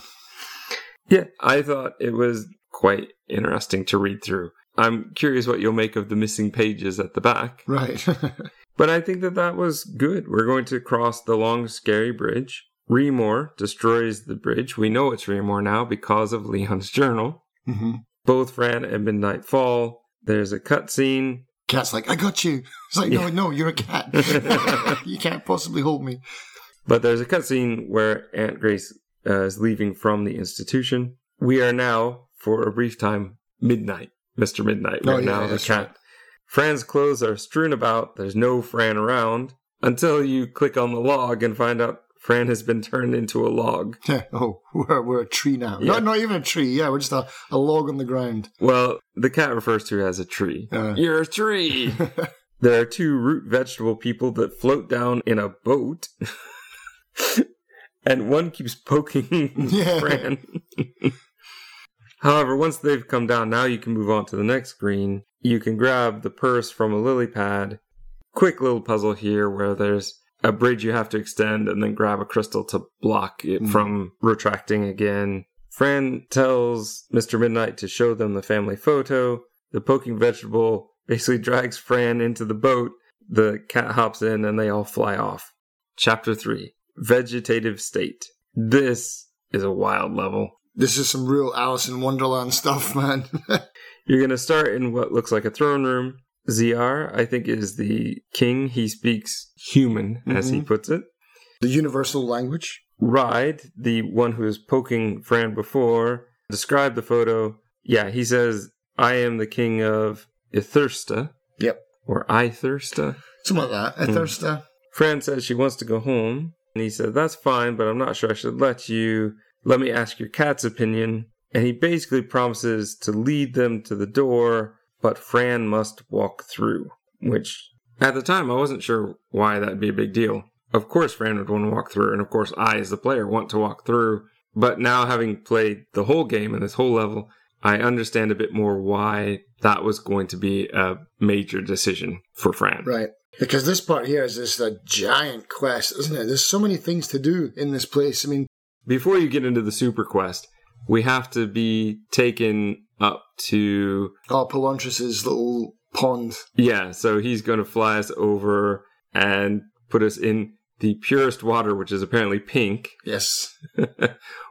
Yeah, I thought it was quite interesting to read through. I'm curious what you'll make of the missing pages at the back. Right. but I think that that was good. We're going to cross the long, scary bridge. Remor destroys the bridge. We know it's Remor now because of Leon's journal. Mm-hmm. Both Fran and Midnight fall. There's a cutscene. Cat's like, I got you. It's like, no, no, you're a cat. you can't possibly hold me. But there's a cutscene where Aunt Grace uh, is leaving from the institution. We are now, for a brief time, midnight. Mr. Midnight right oh, yeah, now, the cat. Right. Fran's clothes are strewn about. There's no Fran around until you click on the log and find out Fran has been turned into a log. Yeah. Oh, we're, we're a tree now. Yeah. Not, not even a tree. Yeah, we're just a, a log on the ground. Well, the cat refers to it as a tree. Uh. You're a tree. there are two root vegetable people that float down in a boat. and one keeps poking yeah. Fran. However, once they've come down, now you can move on to the next screen. You can grab the purse from a lily pad. Quick little puzzle here where there's a bridge you have to extend and then grab a crystal to block it mm. from retracting again. Fran tells Mr. Midnight to show them the family photo. The poking vegetable basically drags Fran into the boat. The cat hops in and they all fly off. Chapter 3 Vegetative State. This is a wild level. This is some real Alice in Wonderland stuff, man. You're going to start in what looks like a throne room. Ziar, I think, is the king. He speaks human, mm-hmm. as he mm-hmm. puts it. The universal language. Ride, the one who was poking Fran before, describe the photo. Yeah, he says, I am the king of Ithersta. Yep. Or Ithersta. Something like that. Ithersta. Mm. Fran says she wants to go home. And he said, That's fine, but I'm not sure I should let you. Let me ask your cat's opinion. And he basically promises to lead them to the door, but Fran must walk through. Which, at the time, I wasn't sure why that'd be a big deal. Of course, Fran would want to walk through, and of course, I, as the player, want to walk through. But now, having played the whole game and this whole level, I understand a bit more why that was going to be a major decision for Fran. Right. Because this part here is just a giant quest, isn't it? There's so many things to do in this place. I mean, before you get into the super quest, we have to be taken up to oh Palontras's little pond. Yeah, so he's going to fly us over and put us in the purest water, which is apparently pink. Yes.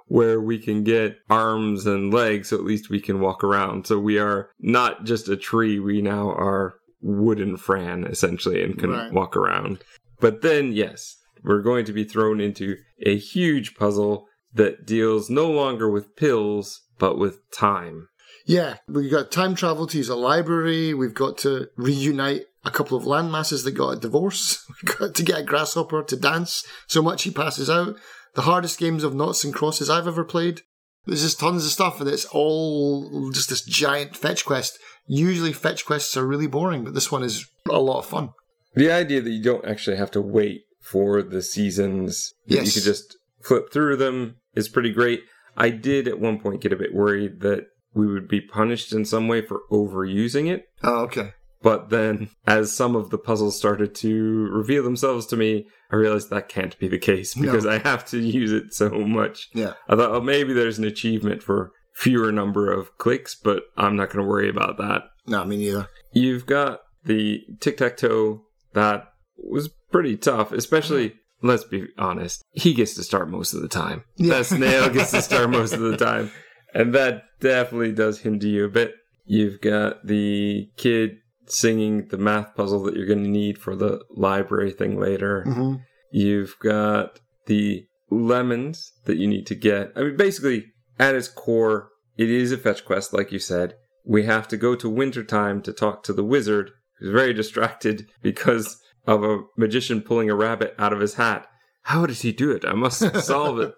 where we can get arms and legs, so at least we can walk around. So we are not just a tree, we now are wooden Fran, essentially, and can right. walk around. But then, yes, we're going to be thrown into a huge puzzle that deals no longer with pills, but with time. Yeah, we've got time travel to use a library. We've got to reunite a couple of landmasses that got a divorce. We've got to get a grasshopper to dance so much he passes out. The hardest games of noughts and crosses I've ever played. There's just tons of stuff, and it's all just this giant fetch quest. Usually, fetch quests are really boring, but this one is a lot of fun. The idea that you don't actually have to wait for the seasons, yes. you could just flip through them is pretty great. I did at one point get a bit worried that we would be punished in some way for overusing it. Oh, okay. But then, as some of the puzzles started to reveal themselves to me, I realized that can't be the case because no. I have to use it so much. Yeah. I thought, oh, maybe there's an achievement for fewer number of clicks, but I'm not going to worry about that. No, me neither. You've got the tic tac toe that was pretty tough, especially let's be honest, he gets to start most of the time. Yeah. That snail gets to start most of the time. And that definitely does hinder you a bit. You've got the kid singing the math puzzle that you're going to need for the library thing later. hmm You've got the lemons that you need to get. I mean, basically, at its core, it is a fetch quest, like you said. We have to go to wintertime to talk to the wizard, who's very distracted because of a magician pulling a rabbit out of his hat. How did he do it? I must solve it.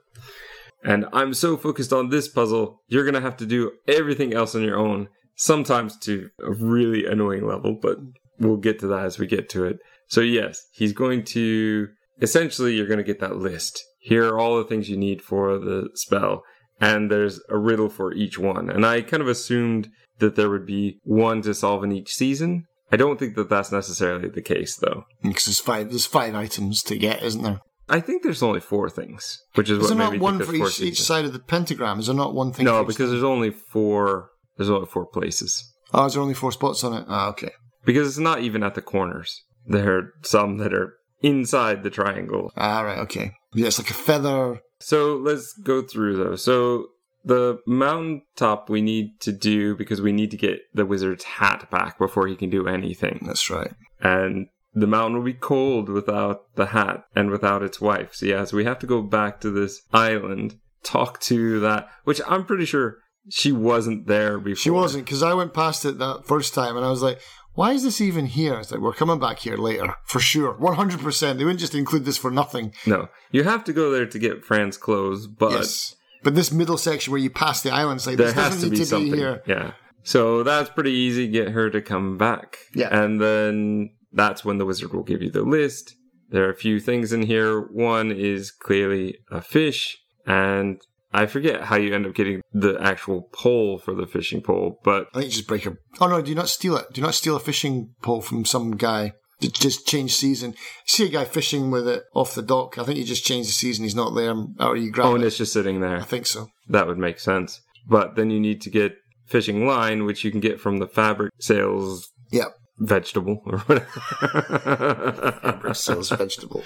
And I'm so focused on this puzzle, you're going to have to do everything else on your own, sometimes to a really annoying level, but we'll get to that as we get to it. So, yes, he's going to essentially, you're going to get that list. Here are all the things you need for the spell, and there's a riddle for each one. And I kind of assumed that there would be one to solve in each season. I don't think that that's necessarily the case, though. Because there's five, there's five items to get, isn't there? I think there's only four things, which is Is what not one for each, each side of the pentagram? Is there not one thing? No, because there's only four. There's only four places. oh, is there only four spots on it? Ah, okay. Because it's not even at the corners. There are some that are inside the triangle. Ah, right, okay. Yeah, it's like a feather. So let's go through those. So the mountaintop we need to do because we need to get the wizard's hat back before he can do anything. That's right. And the mountain will be cold without the hat and without its wife. So yeah, so we have to go back to this island, talk to that, which I'm pretty sure she wasn't there before. She wasn't because I went past it that first time and I was like, "Why is this even here?" It's like we're coming back here later for sure, one hundred percent. They wouldn't just include this for nothing. No, you have to go there to get Fran's clothes, but yes, but this middle section where you pass the island, it's like there this has doesn't to need be to something. be here. Yeah. So that's pretty easy. Get her to come back. Yeah. And then that's when the wizard will give you the list. There are a few things in here. One is clearly a fish, and I forget how you end up getting the actual pole for the fishing pole, but I think you just break a. Oh no! Do not steal it. Do not steal a fishing pole from some guy. Just change season. See a guy fishing with it off the dock. I think you just change the season. He's not there, or you grab oh, and it. it's just sitting there. I think so. That would make sense. But then you need to get fishing line, which you can get from the fabric sales Yep. vegetable or whatever. fabric Sales vegetable.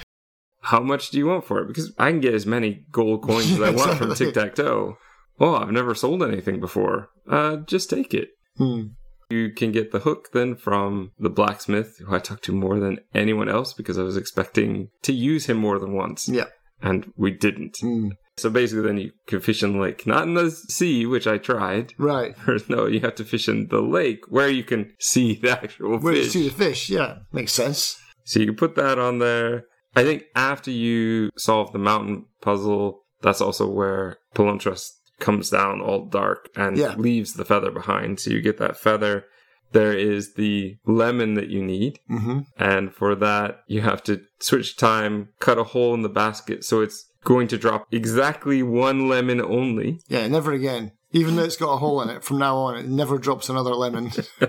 How much do you want for it? Because I can get as many gold coins as I want from Tic Tac Toe. Oh, I've never sold anything before. Uh, just take it. Hmm. You can get the hook then from the blacksmith, who I talked to more than anyone else because I was expecting to use him more than once. Yeah. And we didn't. Hmm. So basically, then you can fish in the lake, not in the sea, which I tried. Right. No, you have to fish in the lake where you can see the actual fish. Where you fish. see the fish? Yeah, makes sense. So you can put that on there. I think after you solve the mountain puzzle, that's also where Palontras comes down all dark and Yeah. leaves the feather behind. So you get that feather. There is the lemon that you need. hmm And for that, you have to switch time, cut a hole in the basket so it's going to drop exactly one lemon only. Yeah, never again. Even though it's got a hole in it, from now on, it never drops another lemon.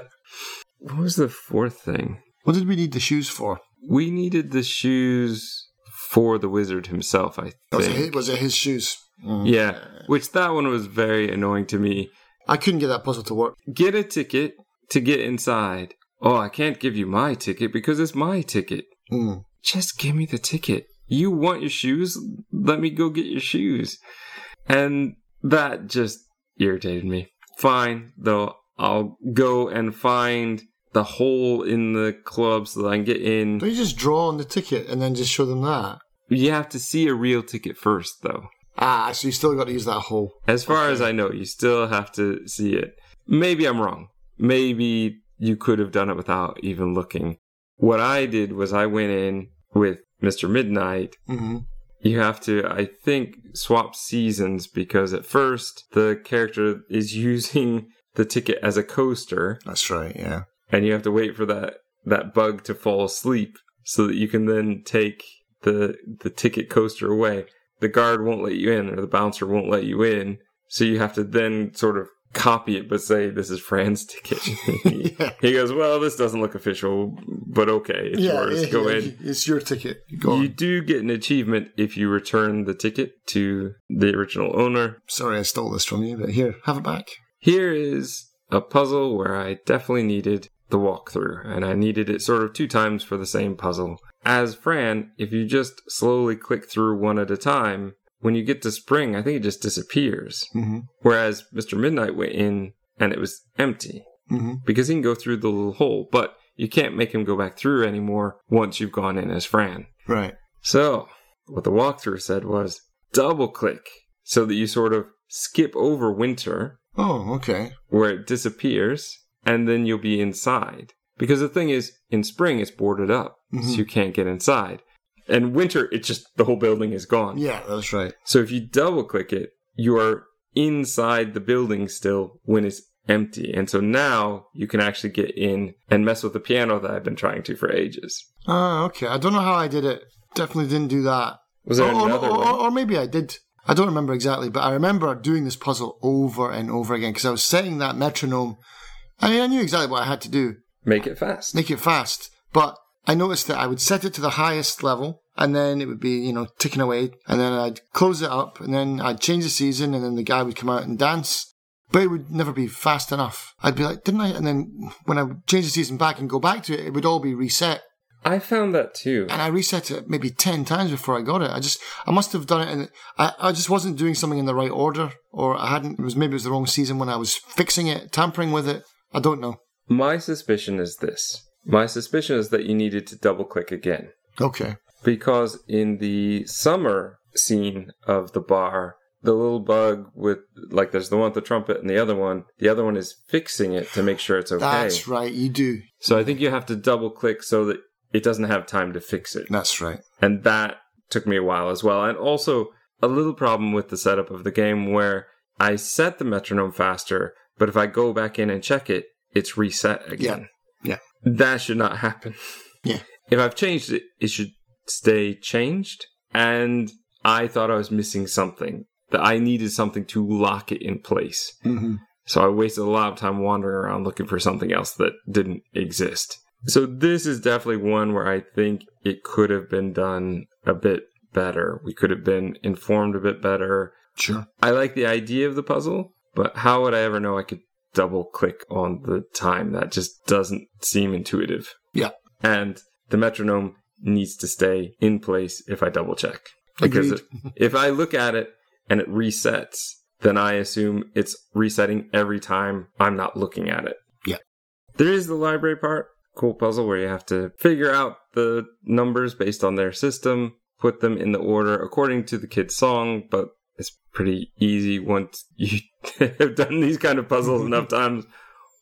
What was the fourth thing? what did we need the shoes for? We needed the shoes for the wizard himself, I Was it, think. was it his shoes? Mm. Yeah, which that one was very annoying to me. I couldn't get that puzzle to work. Get a ticket to get inside. Oh, I can't give you my ticket because it's my ticket. Mm. Just give me the ticket. You want your shoes? Let me go get your shoes. And that just irritated me. Fine, though, I'll go and find the hole in the club so that I can get in. Don't you just draw on the ticket and then just show them that? You have to see a real ticket first, though. Ah, so you still got to use that hole. As far Okay. as I know, you still have to see it. Maybe I'm wrong. Maybe you could have done it without even looking. What I did was I went in with Mr. Midnight. hmm You have to, I think, swap seasons because at first the character is using the ticket as a coaster That's right, yeah. And you have to wait for that, that bug to fall asleep so that you can then take the, the ticket coaster away. The guard won't let you in or the bouncer won't let you in. So you have to then sort of copy it, but say, this is Fran's ticket. yeah. he goes, well, this doesn't look official, but okay, it's Yeah, yours. yeah, Go in. It's your ticket. Go You on. do get an achievement if you return the ticket to the original owner. Sorry I stole this from you, but here, have it back. Here is a puzzle where I definitely needed the walkthrough, and I needed it sort of two times for the same puzzle. As Fran, if you just slowly click through one at a time, when you get to spring, I think it just disappears. hmm Whereas Mr. Midnight went in and it was empty hmm because he can go through the little hole, but you can't make him go back through anymore once you've gone in as Fran. Right. So, what the walkthrough said was double click so that you sort of skip over winter Oh, okay. where it disappears and then you'll be inside. Because the thing is, in spring it's boarded up, so Mhm. you can't get inside. And winter, it's just the whole building is gone. Yeah, that's right. So if you double click it, you are inside the building still when it's empty. And so now you can actually get in and mess with the piano that I've been trying to for ages. Ah, okay. I don't know how I did it. Definitely didn't do that. Was there or, or- another or, one? or maybe I did. I don't remember exactly, but I remember doing this puzzle over and over again because I was setting that metronome. I mean, I knew exactly what I had to do, Make it fast. make it fast. But I noticed that I would set it to the highest level, and then it would be, you know, ticking away, and then I'd close it up, and then I'd change the season, and then the guy would come out and dance. But it would never be fast enough. I'd be like, didn't I? And then when I would change the season back and go back to it, it would all be reset. I found that too. and I reset it maybe 10 times before I got it. I just, I must have done it and I, I just wasn't doing something in the right order or I hadn't, it was maybe it was the wrong season when I was fixing it, tampering with it. I don't know. My suspicion is this. My suspicion is that you needed to double click again. Okay. Because in the summer scene of the bar, the little bug with, like, there's the one with the trumpet and the other one, the other one is fixing it to make sure it's okay. That's right. You do. So I think you have to double click so that it doesn't have time to fix it. That's right. And that took me a while as well. And also a little problem with the setup of the game where I set the metronome faster, but if I go back in and check it, it's reset again. Yeah. That should not happen. Yeah. If I've changed it, it should stay changed. And I thought I was missing something, that I needed something to lock it in place. Mm-hmm. So I wasted a lot of time wandering around looking for something else that didn't exist. So this is definitely one where I think it could have been done a bit better. We could have been informed a bit better. Sure. I like the idea of the puzzle, but how would I ever know I could double click on the time? That just doesn't seem intuitive. Yeah. And the metronome needs to stay in place if I double check. Because if I look at it and it resets, then I assume it's resetting every time I'm not looking at it. Yeah. There is the library part, cool puzzle where you have to figure out the numbers based on their system, put them in the order according to the kid's song, but it's pretty easy once you have done these kind of puzzles enough times.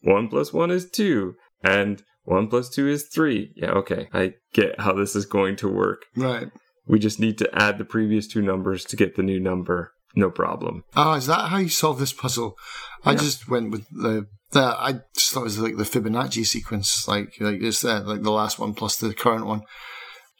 One plus one is two, and one plus two is three. Yeah, okay. I get how this is going to work. Right. We just need to add the previous two numbers to get the new number. No problem. Ah, is that how you solve this puzzle? I Yeah. just went with the, the I just thought it was like the Fibonacci sequence, like like it's uh, like the last one plus the current one.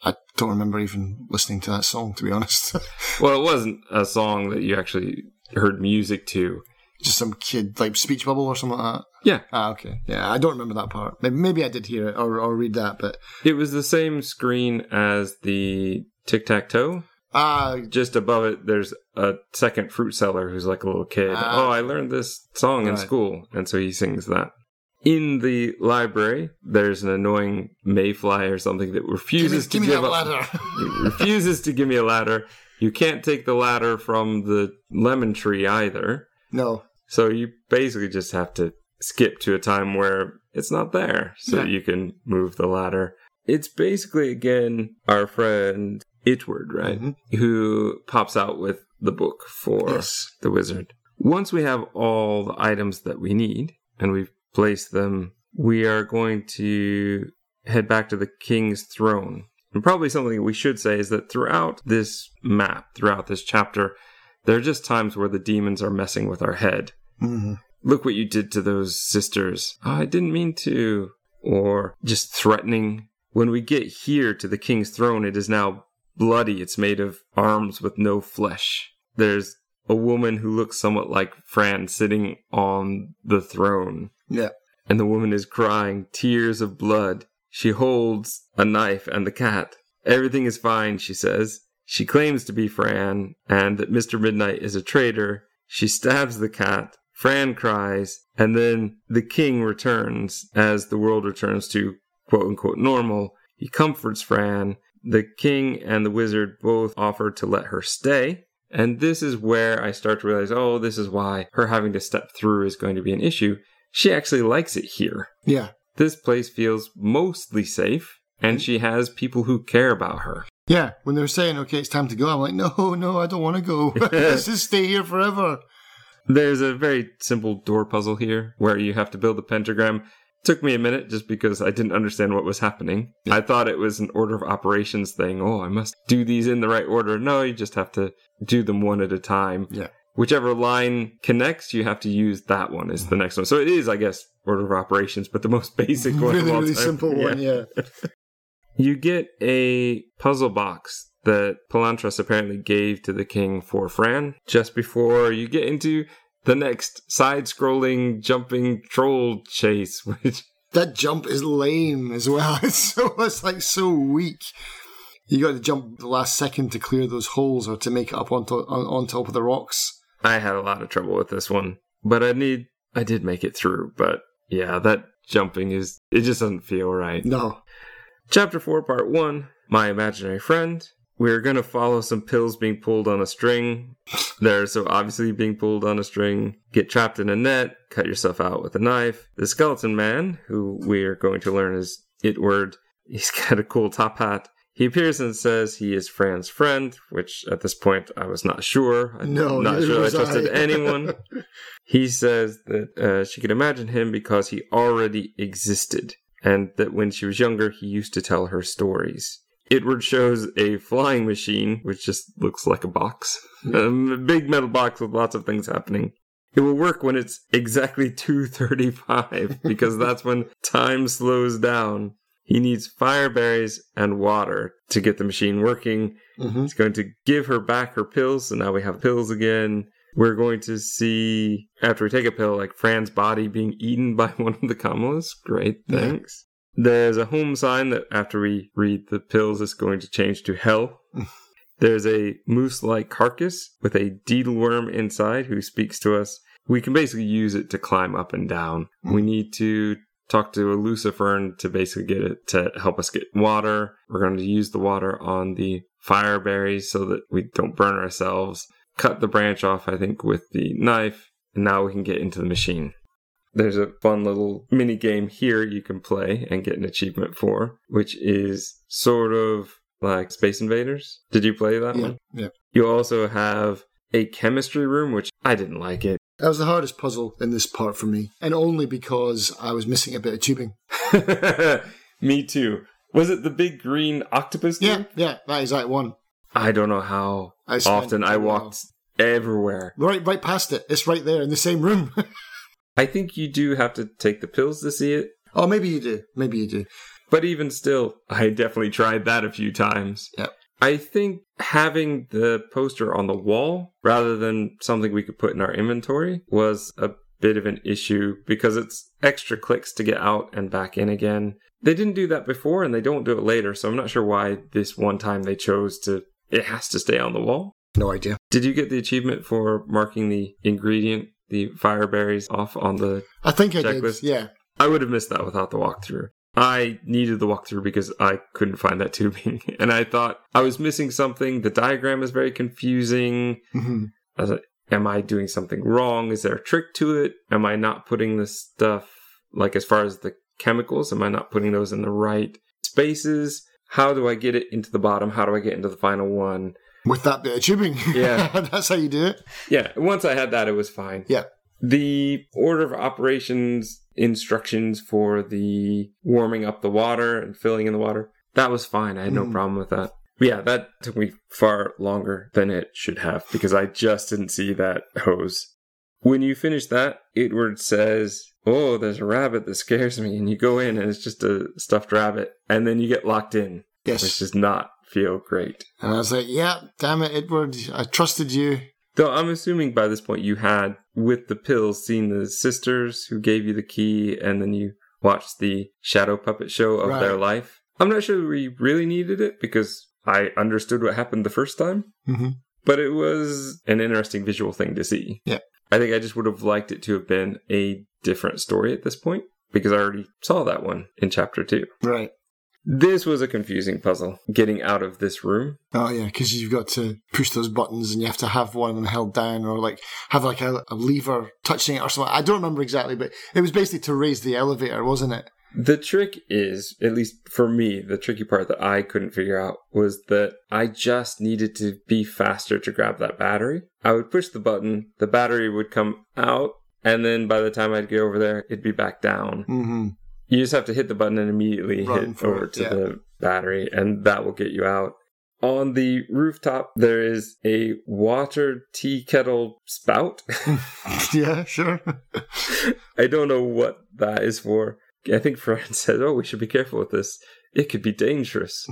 I don't remember even listening to that song, to be honest. Well, it wasn't a song that you actually heard music to. just some kid like speech bubble or something like that. Yeah. Ah, okay. Yeah, I don't remember that part. Maybe, maybe I did hear it or, or read that, but It was the same screen as the tic tac toe. ah, Just above it, there's a second fruit seller who's like a little kid. Ah. oh, I learned this song in school. And so he sings that. In the library, there's an annoying mayfly or something that give me, refuses give to give up. ladder. Refuses to give me a ladder. You can't take the ladder from the lemon tree either. no. So you basically just have to skip to a time where it's not there so Yeah. you can move the ladder. It's basically, again, our friend Itward, right? Mhm. Who pops out with the book for Yes. the wizard. Once we have all the items that we need and we've placed them, we are going to head back to the king's throne. And probably something we should say is that throughout this map, throughout this chapter, there are just times where the demons are messing with our head. Mhm. Look what you did to those sisters. "Oh, I didn't mean to. Or just threatening. When we get here to the king's throne, it is now bloody. It's made of arms with no flesh. There's a woman who looks somewhat like Fran sitting on the throne Yeah. and the woman is crying tears of blood. She holds a knife and the cat. Everything is fine, she says. She claims to be Fran and that Mr. Midnight is a traitor. She stabs the cat. Fran cries, and then the king returns as the world returns to quote unquote normal. He comforts Fran. The king and the wizard both offer to let her stay. And this is where I start to realize, oh, this is why her having to step through is going to be an issue she actually likes it here. Yeah. This place feels mostly safe, and she has people who care about her. Yeah, when they're saying, okay, it's time to go, I'm like, no, no, I don't want to go. Let's just stay here forever. There's a very simple door puzzle here where you have to build a pentagram. Took me a minute just because I didn't understand what was happening. I thought it was an order of operations thing. Oh, I must do these in the right order. No, you just have to do them one at a time. Yeah. Whichever line connects, you have to use that one is the next one. So it is, I guess, order of operations, but the most basic one. really, all really simple one, yeah. You get a puzzle box that Palontras apparently gave to the king for Fran just before you get into the next side scrolling jumping troll chase, which That jump is lame as well. It's so it's like so weak. You got to jump the last second to clear those holes or to make it up on, to- on top of the rocks. I had a lot of trouble with this one. But I need I did make it through, but yeah, that jumping is it just doesn't feel right. No. Chapter 4, Part 1 My Imaginary Friend. We're going to follow some pills being pulled on a string. They're so obviously being pulled on a string. Get trapped in a net, cut yourself out with a knife. The skeleton man, who we are going to learn is Itward, he's got a cool top hat. He appears and says he is Fran's friend, which at this point I was not sure. I'm No, not sure I trusted I. anyone. He says that uh, she could imagine him because he already existed, and that when she was younger, he used to tell her stories. Itward shows a flying machine, which just looks like a box. Um, a big metal box with lots of things happening. It will work when it's exactly 235, because that's when time slows down. He needs fire berries and water to get the machine working. hmm He's going to give her back her pills, so now we have pills again. We're going to see, after we take a pill, like Fran's body being eaten by one of the Kamalas. Great, Yeah. thanks. There's a home sign that after we read the pills, is going to change to hell. There's a moose like carcass with a deedle worm inside who speaks to us. We can basically use it to climb up and down. We need to talk to a lucifern to basically get it to help us get water. We're going to use the water on the fire berries so that we don't burn ourselves. Cut the branch off, I think, with the knife. And now we can get into the machine. There's a fun little mini game here you can play and get an achievement for, which is sort of like Space Invaders. Did you play that Yeah, one? yeah. You also have a chemistry room, which I didn't like it. That was the hardest puzzle in this part for me, and only because I was missing a bit of tubing. Me too. Was it the big green octopus Yeah, thing? yeah, that exact one. I don't know how I often I walked everywhere. Right, right past it. It's right there in the same room. I think you do have to take the pills to see it. oh, maybe you do. Maybe you do. But even still, I definitely tried that a few times. Yep. I think having the poster on the wall rather than something we could put in our inventory was a bit of an issue because it's extra clicks to get out and back in again. They didn't do that before and they don't do it later, so I'm not sure why this one time they chose to it has to stay on the wall. No idea. Did you get the achievement for marking the ingredient, the fire berries off on the I think I Checklist. did. Yeah. I would have missed that without the walkthrough. I needed the walkthrough because I couldn't find that tubing. And I thought I was missing something. The diagram is very confusing. hmm I was like, am I doing something wrong? Is there a trick to it? Am I not putting the stuff, like as far as the chemicals, am I not putting those in the right spaces? How do I get it into the bottom? How do I get into the final one? With that bit of tubing. Yeah. That's how you do it. Yeah, once I had that, it was fine. Yeah. The order of operations instructions for the warming up the water and filling in the water, that was fine. I had no Mhm. problem with that. But yeah, that took me far longer than it should have because I just didn't see that hose. When you finish that, Itward says, Oh, there's a rabbit that scares me. And you go in and it's just a stuffed rabbit. And then you get locked in, Yes. which does not feel great. And I was like, yeah, damn it, Itward. I trusted you. Though I'm assuming by this point you had, with the pills, seen the sisters who gave you the key, and then you watched the shadow puppet show of their life. I'm not sure we really needed it because I understood what happened the first time, hmm but it was an interesting visual thing to see. Yeah. I think I just would have liked it to have been a different story at this point because I already saw that one in chapter two. Right. This was a confusing puzzle, getting out of this room. Oh yeah, because you've got to push those buttons and you have to have one of them held down or like have like a, a lever touching it or something. I don't remember exactly, but it was basically to raise the elevator, wasn't it? The trick is, at least for me, the tricky part that I couldn't figure out was that I just needed to be faster to grab that battery. I would push the button, the battery would come out, and then by the time I'd get over there, it'd be back down. Mm-hmm. You just have to hit the button and immediately Run hit over it, to yeah. the battery, and that will get you out. On the rooftop, there is a water tea kettle spout. yeah, sure. I don't know what that is for. I think Fran said, "Oh, we should be careful with this. It could be dangerous."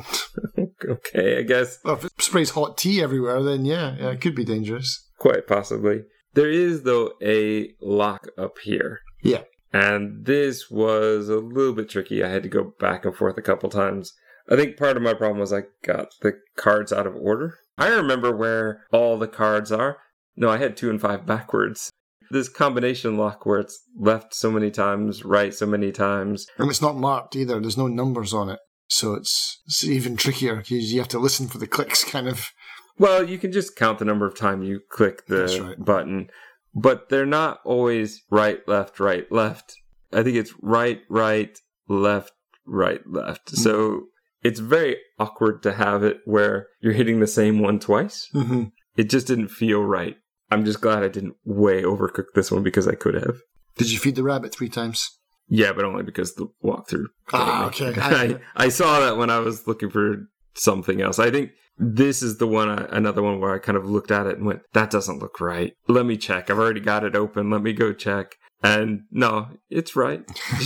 okay, I guess well, if it sprays hot tea everywhere, then yeah, yeah, it could be dangerous. quite possibly. There is though a lock up here. Yeah. And this was a little bit tricky. I had to go back and forth a couple times. I think part of my problem was I got the cards out of order. I remember where all the cards are. No, I had two and five backwards. This combination lock where it's left so many times, right so many times. And it's not marked either. There's no numbers on it. So it's, it's even trickier because you have to listen for the clicks kind of. Well, you can just count the number of times you click the right. button, but they're not always right, left, right, left. I think it's right, right, left, right, left. Hmm. So it's very awkward to have it where you're hitting the same one twice. Mm-hmm. It just didn't feel right. I'm just glad I didn't way overcook this one because I could have. Did you feed the rabbit three times? Yeah, but only because the walkthrough. Ah, okay. I, I saw that when I was looking for something else. I think this is the one, I, another one where I kind of looked at it and went, that doesn't look right. Let me check. I've already got it open. Let me go check. And no, it's right.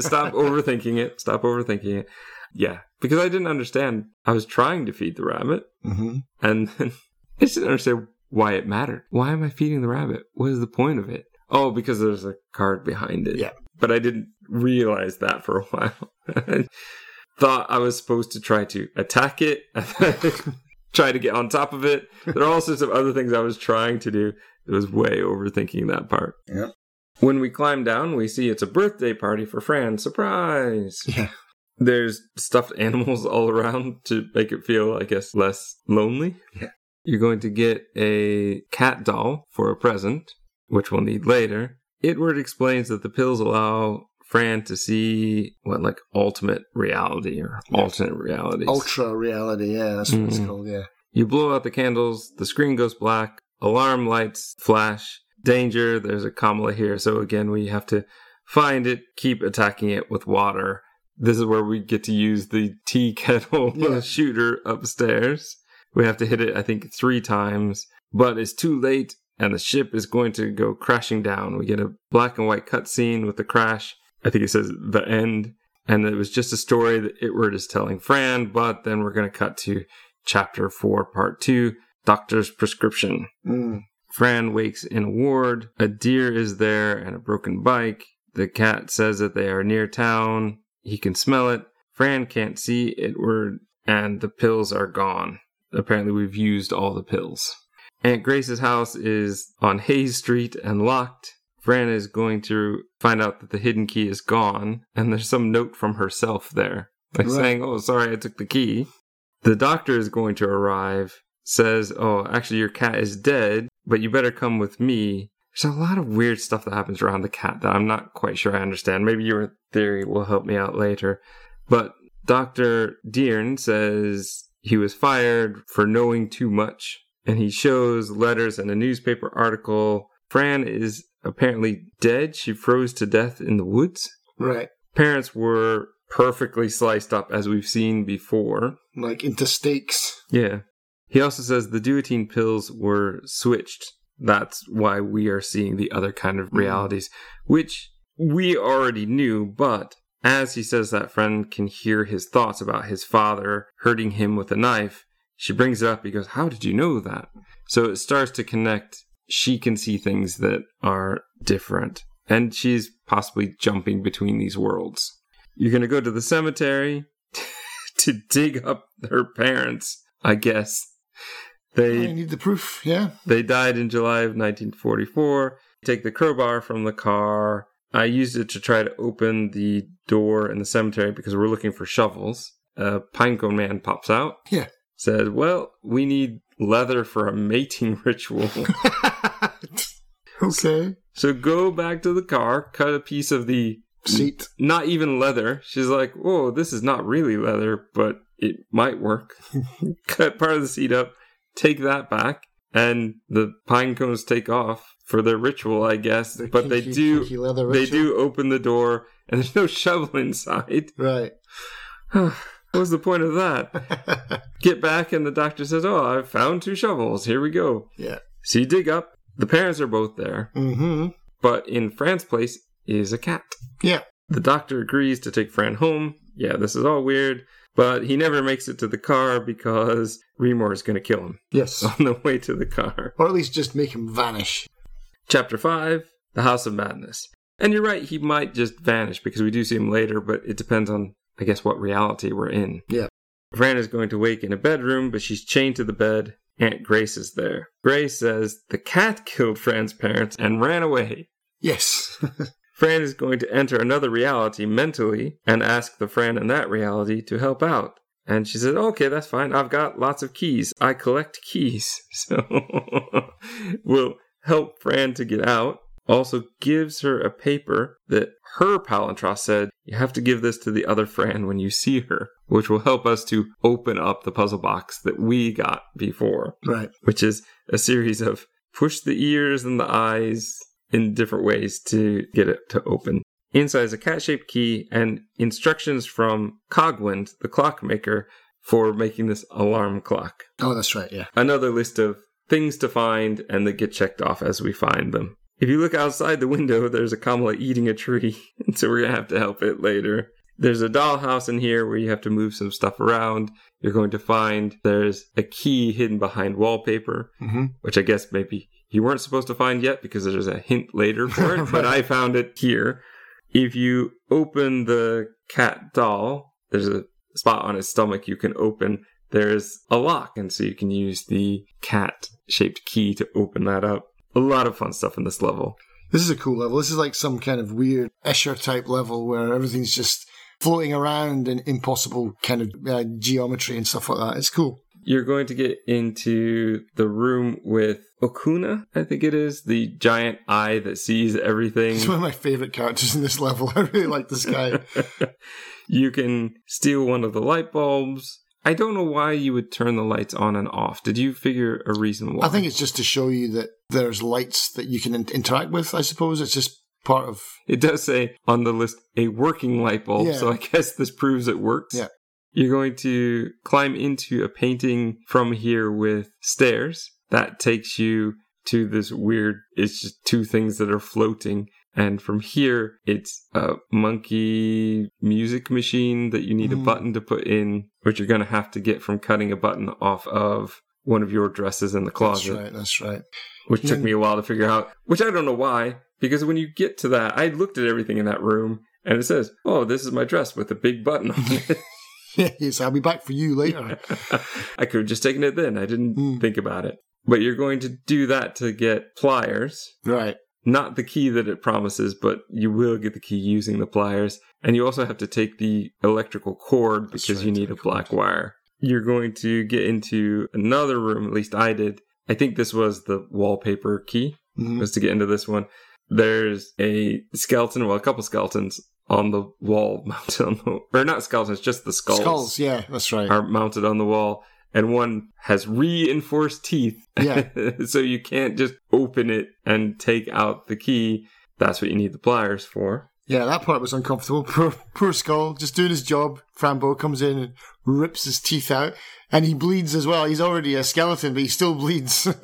Stop overthinking it. Stop overthinking it. Yeah, because I didn't understand. I was trying to feed the rabbit Mm-hmm. and I just didn't understand why it mattered. Why am I feeding the rabbit? What is the point of it? Oh, because there's a card behind it. Yeah. But I didn't realize that for a while. Thought I was supposed to try to attack it, try to get on top of it. There are all sorts of other things I was trying to do. It was way overthinking that part. Yeah. When we climb down, we see it's a birthday party for Fran. Surprise! Yeah. There's stuffed animals all around to make it feel, I guess, less lonely. Yeah. You're going to get a cat doll for a present, which we'll need later. Itward explains that the pills allow Fran to see what, like, ultimate reality or Yeah. alternate realities. Ultra reality, yeah, that's what it's Mhm. called, yeah. You blow out the candles, the screen goes black, alarm lights flash, danger, there's a Kamala here. So again, we have to find it, keep attacking it with water. This is where we get to use the tea kettle Yeah. shooter upstairs. We have to hit it, I think, three times, but it's too late and the ship is going to go crashing down. We get a black and white cutscene with the crash. I think it says the end. And it was just a story that Itward is telling Fran, but then we're going to cut to chapter 4, part 2 Doctor's Prescription. Mm. Fran wakes in a ward. A deer is there and a broken bike. The cat says that they are near town. He can smell it. Fran can't see Itward, and the pills are gone. Apparently, we've used all the pills. Aunt Grace's house is on Hayes Street and locked. Fran is going to find out that the hidden key is gone, and there's some note from herself there. Like Right. saying, Oh, sorry, I took the key. The doctor is going to arrive, says, Oh, actually, your cat is dead, but you better come with me. There's a lot of weird stuff that happens around the cat that I'm not quite sure I understand. Maybe your theory will help me out later. But Dr. Deern says he was fired for knowing too much, and he shows letters and a newspaper article. Fran is apparently dead. She froze to death in the woods. Right. Parents were perfectly sliced up as we've seen before. Like into steaks. Yeah. He also says the duotine pills were switched. That's why we are seeing the other kind of Mm. realities, which we already knew, but as he says that Fran can hear his thoughts about his father hurting him with a knife, she brings it up. He goes, How did you know that? So it starts to connect. She can see things that are different, and she's possibly jumping between these worlds. You're going to go to the cemetery to dig up her parents, I guess. I They need the proof, yeah. they died in July of 1944. Take the crowbar from the car. I used it to try to open the door in the cemetery because we're looking for shovels. A pinecone man pops out. Yeah. Says, "Well, we need leather for a mating ritual." okay. so go back to the car, cut a piece of the seat. Not even leather. She's like, whoa, this is not really leather, but it might work. Cut part of the seat up, take that back, and the pine cones take off for their ritual, I guess. But they do they do open the door and there's no shovel inside. Right. what was the point of that? Get back and the doctor says, Oh, I found two shovels. Here we go. yeah. So you dig up. The parents are both there, Mm-hmm. but in Fran's place is a cat. Yeah. The doctor agrees to take Fran home. Yeah, this is all weird, but he never makes it to the car because Remor is going to kill him Yes. on the way to the car. or at least just make him vanish. Chapter 5 The House of Madness. And you're right, he might just vanish because we do see him later, but it depends on, I guess, what reality we're in. Yeah. Fran is going to wake in a bedroom, but she's chained to the bed. Aunt Grace is there. Grace says the cat killed Fran's parents and ran away. Yes. Fran is going to enter another reality mentally and ask the Fran in that reality to help out. And she said, okay, that's fine. I've got lots of keys. I collect keys. So we'll help Fran to get out. Also gives her a paper that her Palontras said, you have to give this to the other Fran when you see her, which will help us to open up the puzzle box that we got before right. which is a series of push the ears and the eyes in different ways to get it to open. Inside is a cat shaped key and instructions from Cogwind, the clockmaker, for making this alarm clock. Oh, that's right. Yeah. Another list of things to find and that get checked off as we find them. If you look outside the window, there's a Kamala eating a tree, and so we're gonna have to help it later. There's a dollhouse in here where you have to move some stuff around. You're going to find there's a key hidden behind wallpaper, Mm-hmm. which I guess maybe you weren't supposed to find yet because there's a hint later for it, but I found it here. If you open the cat doll, there's a spot on its stomach you can open. There's a lock, and so you can use the cat shaped key to open that up. A lot of fun stuff in this level. This is a cool level. This is like some kind of weird Escher type level where everything's just floating around in impossible kind of uh, geometry and stuff like that. It's cool. You're going to get into the room with Okuna, I think it is, the giant eye that sees everything. He's one of my favorite characters in this level. I really like this guy. you can steal one of the light bulbs. I don't know why you would turn the lights on and off. Did you figure a reason why? I think it's just to show you that there's lights that you can in- interact with. I suppose it's just part of. it does say on the list a working light bulb, Yeah. so I guess this proves it works. Yeah. You're going to climb into a painting from here with stairs. That takes you to this weird, it's just two things that are floating. And from here, it's a monkey music machine that you need a Mhm. button to put in, which you're going to have to get from cutting a button off of one of your dresses in the closet. That's right. That's right. which took Mm. me a while to figure out, which I don't know why. Because when you get to that, I looked at everything in that room and it says, oh, this is my dress with a big button on it. yes, I'll be back for you later. I could have just taken it then. I didn't Hmm. think about it. But you're going to do that to get pliers. right. Not the key that it promises, but you will get the key using the pliers. And you also have to take the electrical cord because right, you need a black wire. You're going to get into another room, at least I did. I think this was the wallpaper key, Mhm. was to get into this one. There's a skeleton, well, a couple skeletons on the wall mounted on the, or not skeletons, just the skulls Skulls. Yeah, that's right. are mounted on the wall, and one has reinforced teeth. Yeah. so you can't just open it and take out the key. That's what you need the pliers for. Yeah, that part was uncomfortable. Poor, poor Skull, just doing his job. Fran Bow comes in and rips his teeth out, and he bleeds as well. He's already a skeleton, but he still bleeds.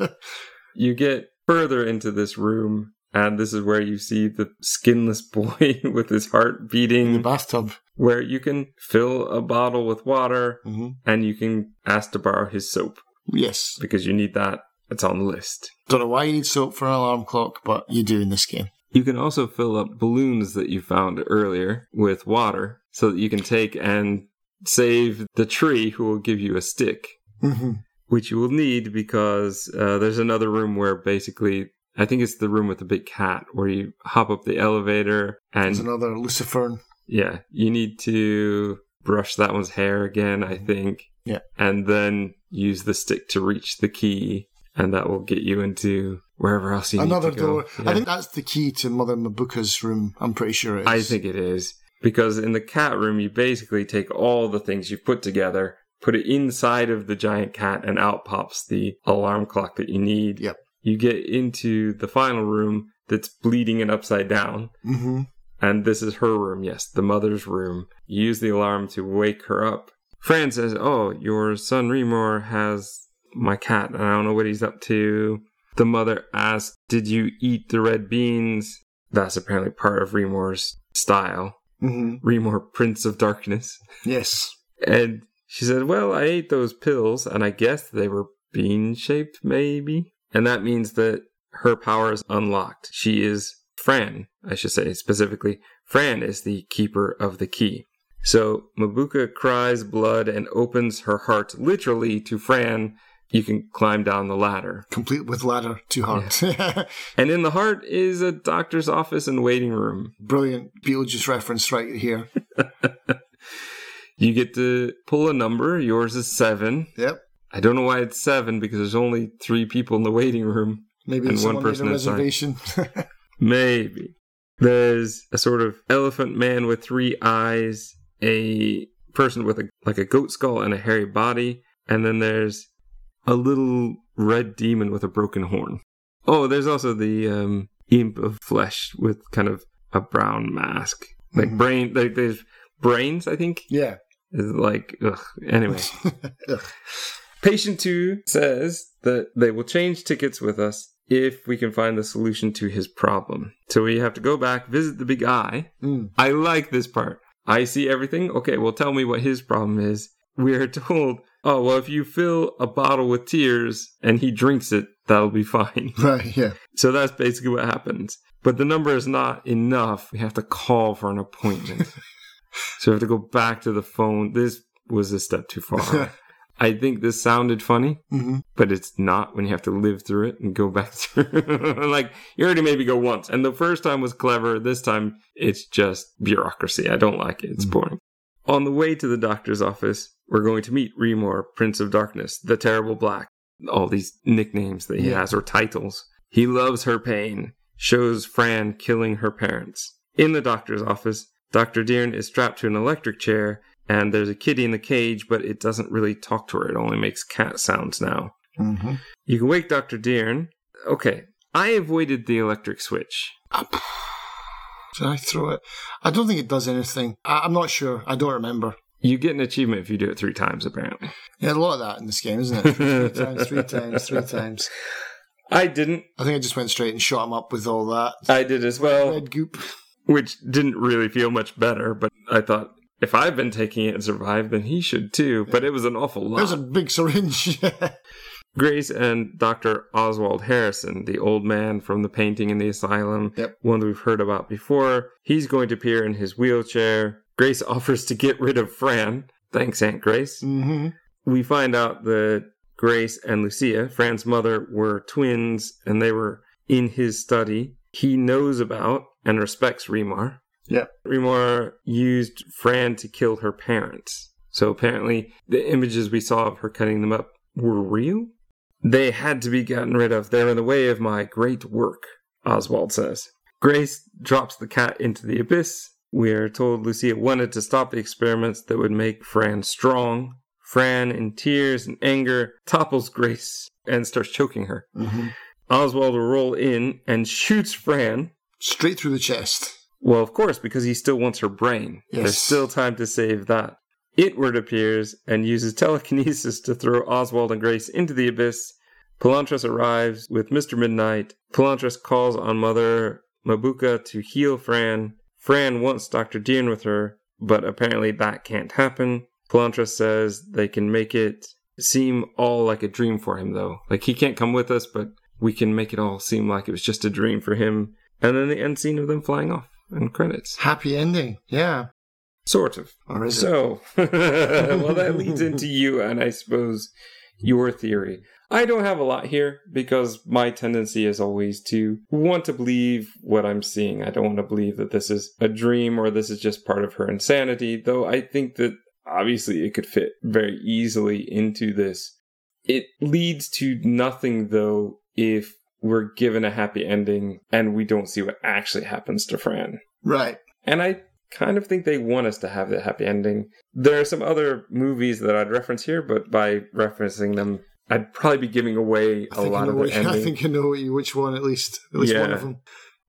You get further into this room, and this is where you see the skinless boy with his heart beating. in the bathtub. where you can fill a bottle with water hmm and you can ask to borrow his soap Yes. because you need that. It's on the list. Don't know why you need soap for an alarm clock, but you do in this game. You can also fill up balloons that you found earlier with water so that you can take and save the tree who will give you a stick, hmm which you will need because uh, there's another room where basically, I think it's the room with the big cat where you hop up the elevator There's and another Lucifern. yeah, you need to brush that one's hair again, I mm-hmm. think. Yeah. And then use the stick to reach the key and that will get you into wherever else you Another need to door. go. I Yeah. think that's the key to Mother Mabuka's room. I'm pretty sure it is. I think it is. Because in the cat room, you basically take all the things you've put together, put it inside of the giant cat, and out pops the alarm clock that you need. Yep. You get into the final room that's bleeding and upside down. hmm And this is her room, yes, the mother's room. You use the alarm to wake her up. Fran says, Oh, your son Remor has my cat, and I don't know what he's up to. The mother asks, Did you eat the red beans? That's apparently part of Remor's style. hmm Remor, Prince of Darkness. Yes. And she said, Well, I ate those pills, and I guess they were bean shaped, maybe. And that means that her power is unlocked. She is Fran, I should say specifically. Fran is the keeper of the key. So Mabuka cries blood and opens her heart literally to Fran. You can climb down the ladder. Complete with ladder to heart. And in the heart is a doctor's office and waiting room. Brilliant Beetlejuice reference right here. You get to pull a number. Yours is seven. Yep. I don't know why it's seven because there's only three people in the waiting room. Maybe And one made a person reservation. Maybe. There's a sort of elephant man with three eyes, a person with a like a goat skull and a hairy body, and then there's a little red demon with a broken horn. Oh, there's also the um, imp of flesh with kind of a brown mask, like Mhm. brain. Like there's brains, I think. yeah. Like ugh. Anyway. Ugh. Patient 2 says that they will change tickets with us if we can find the solution to his problem. So we have to go back, visit the big eye. Mm. I like this part. I see everything. Okay, well, tell me what his problem is. We are told, oh, well, if you fill a bottle with tears and he drinks it, that'll be fine. Right, yeah. So that's basically what happens. But the number is not enough. We have to call for an appointment. so we have to go back to the phone. This was a step too far. I think this sounded funny, hmm but it's not when you have to live through it and go back through. like, you already made me go once. And the first time was clever. This time, it's just bureaucracy. I don't like it. It's Mhm. boring. On the way to the doctor's office, we're going to meet Remor, Prince of Darkness, the Terrible Black. All these nicknames that he Yeah. has or titles. He loves her pain, shows Fran killing her parents. In the doctor's office, Dr. Deern is strapped to an electric chair, and there's a kitty in the cage, but it doesn't really talk to her. It only makes cat sounds now. hmm You can wake Dr. Deern. Okay, I avoided the electric switch. Did I throw it? I don't think it does anything. I, I'm not sure. I don't remember. You get an achievement if you do it three times, apparently. Yeah, a lot of that in this game, isn't it? three times, three times, three times. I didn't. I think I just went straight and shot him up with all that. I did as well, Red goop. which didn't really feel much better, but I thought if I've been taking it and survived, then he should too. But it was an awful lot. There's a big syringe. Grace and Dr. Oswald Harrison, the old man from the painting in the asylum, Yep. one that we've heard about before, he's going to appear in his wheelchair. Grace offers to get rid of Fran. Thanks, Aunt Grace. hmm We find out that Grace and Lucia, Fran's mother, were twins and they were in his study. He knows about and respects Remor. Yep. Remor used Fran to kill her parents. So apparently, the images we saw of her cutting them up were real? They had to be gotten rid of. They're in the way of my great work, Oswald says. Grace drops the cat into the abyss. We are told Lucia wanted to stop the experiments that would make Fran strong. Fran, in tears and anger, topples Grace and starts choking her. hmm Oswald will roll in and shoots Fran. Straight through the chest. Well, of course, because he still wants her brain. Yes. There's still time to save that. Itward appears and uses telekinesis to throw Oswald and Grace into the abyss. Palontras arrives with Mr. Midnight. Palontras calls on Mother Mabuka to heal Fran. Fran wants Dr. Deern with her, but apparently that can't happen. Palontras says they can make it seem all like a dream for him, though. Like he can't come with us, but we can make it all seem like it was just a dream for him. And then the end scene of them flying off and credits. Happy ending. Yeah. Sort of. Or is it? So, well, that leads into you and I suppose your theory. I don't have a lot here because my tendency is always to want to believe what I'm seeing. I don't want to believe that this is a dream or this is just part of her insanity, though I think that obviously it could fit very easily into this. It leads to nothing, though, if we're given a happy ending and we don't see what actually happens to Fran. Right. And I kind of think they want us to have the happy ending. There are some other movies that I'd reference here, but by referencing them, I'd probably be giving away a lot of the which, ending. I think I know which one, at least. At least Yeah. one of them.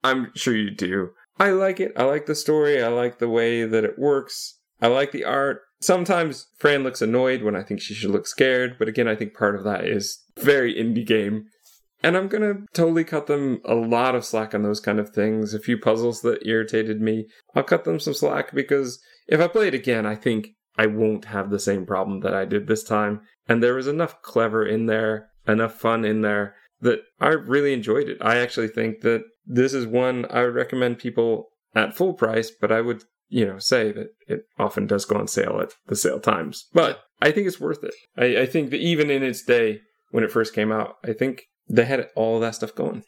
I'm sure you do. I like it. I like the story. I like the way that it works. I like the art. Sometimes Fran looks annoyed when I think she should look scared, but again, I think part of that is very indie game. And I'm gonna totally cut them a lot of slack on those kind of things. A few puzzles that irritated me, I'll cut them some slack because if I play it again, I think I won't have the same problem that I did this time. And there was enough clever in there, enough fun in there that I really enjoyed it. I actually think that this is one I would recommend people at full price, but I would, you know, say that it often does go on sale at the sale times. But I think it's worth it. I, I think that even in its day when it first came out, I think they had all that stuff going.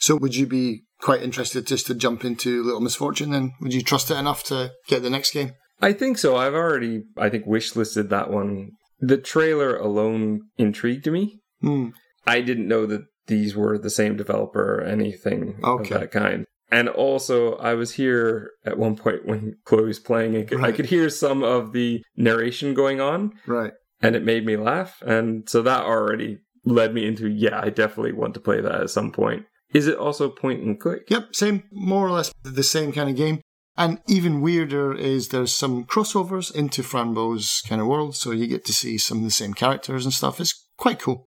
So would you be quite interested just to jump into Little Misfortune then? Would you trust it enough to get the next game? I think so. I've already, I think, wish listed that one. The trailer alone intrigued me. Hmm. I didn't know that these were the same developer or anything Okay. of that kind. And also, I was here at one point when Chloe's playing. I could, I could hear some of the narration going on, Right. and it made me laugh. And so that already led me into, yeah, I definitely want to play that at some point. Is it also point and click? Yep, same, more or less the same kind of game. And even weirder is there's some crossovers into Fran Bow's kind of world, so you get to see some of the same characters and stuff. It's quite cool.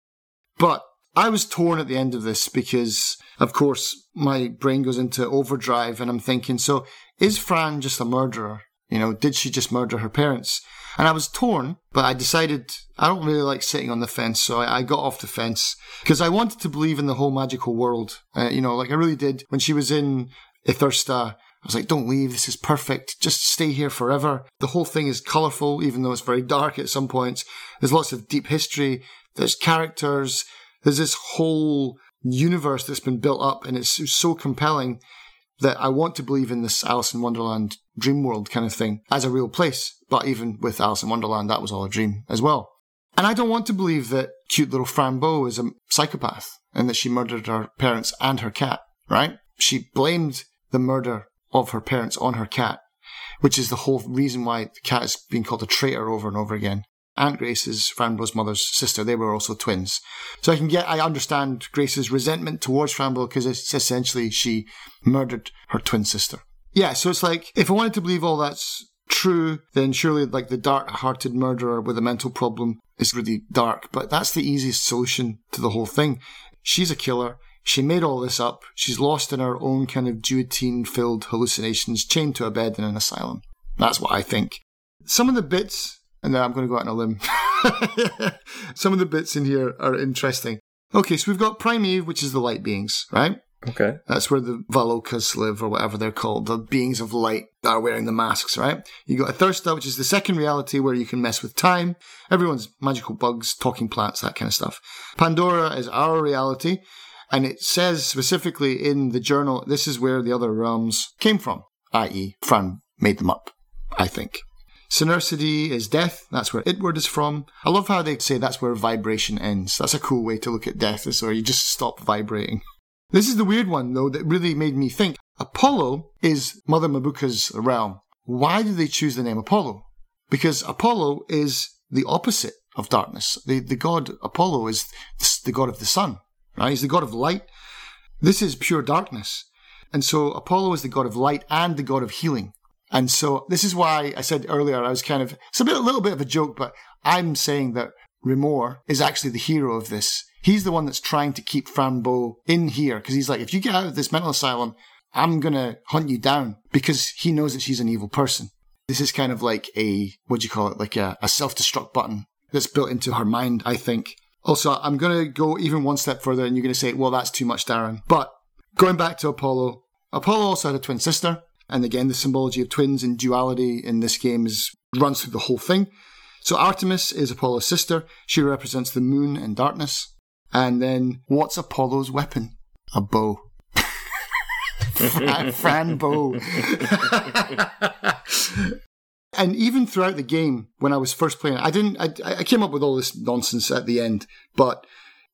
But I was torn at the end of this because, of course, my brain goes into overdrive and I'm thinking, so is Fran just a murderer? You know, did she just murder her parents? And I was torn, but I decided I don't really like sitting on the fence, so I, I got off the fence because I wanted to believe in the whole magical world. Uh, you know, like I really did when she was in Ithersta. I was like, don't leave. This is perfect. Just stay here forever. The whole thing is colourful, even though it's very dark at some points. There's lots of deep history. There's characters. There's this whole universe that's been built up, and it's so compelling that I want to believe in this Alice in Wonderland dream world kind of thing as a real place. But even with Alice in Wonderland, that was all a dream as well. And I don't want to believe that cute little Fran Bow is a psychopath and that she murdered her parents and her cat, right? She blamed the murder of her parents on her cat, which is the whole reason why the cat is being called a traitor over and over again. Aunt Grace is Fran Bow's mother's sister. They were also twins. So I can get, I understand Grace's resentment towards Fran Bow because it's essentially she murdered her twin sister. Yeah, so it's like, if I wanted to believe all that's true, then surely like the dark hearted murderer with a mental problem is really dark, but that's the easiest solution to the whole thing. She's a killer. She made all this up. She's lost in her own kind of duotine filled hallucinations, chained to a bed in an asylum. That's what I think. Some of the bits, and then I'm going to go out on a limb. Some of the bits in here are interesting. Okay, so we've got Prime Eve, which is the light beings, right? Okay. That's where the Valokas live, or whatever they're called, the beings of light that are wearing the masks, right? You got Ithersta, which is the second reality where you can mess with time. Everyone's magical bugs, talking plants, that kind of stuff. Pandora is our reality, and it says specifically in the journal, this is where the other realms came from, i.e., Fran made them up, I think. Sinercity is death. That's where Itward is from. I love how they say that's where vibration ends. That's a cool way to look at death, is where you just stop vibrating. This is the weird one, though, that really made me think. Apollo is Mother Mabuka's realm. Why did they choose the name Apollo? Because Apollo is the opposite of darkness. The, the god Apollo is the god of the sun, right? He's the god of light. This is pure darkness. And so Apollo is the god of light and the god of healing. And so this is why I said earlier I was kind of it's a bit a little bit of a joke, but I'm saying that Remor is actually the hero of this. He's the one that's trying to keep Fran Bow in here because he's like, if you get out of this mental asylum, I'm gonna hunt you down because he knows that she's an evil person. This is kind of like a what do you call it, like a, a self-destruct button that's built into her mind, I think. Also, I'm gonna go even one step further, and you're gonna say, well, that's too much, Darren. But going back to Apollo, Apollo also had a twin sister. And again, the symbology of twins and duality in this game is runs through the whole thing. So Artemis is Apollo's sister. She represents the moon and darkness. And then what's Apollo's weapon? A bow. Fran, Fran bow. and even throughout the game, when I was first playing, I didn't. I, I came up with all this nonsense at the end, but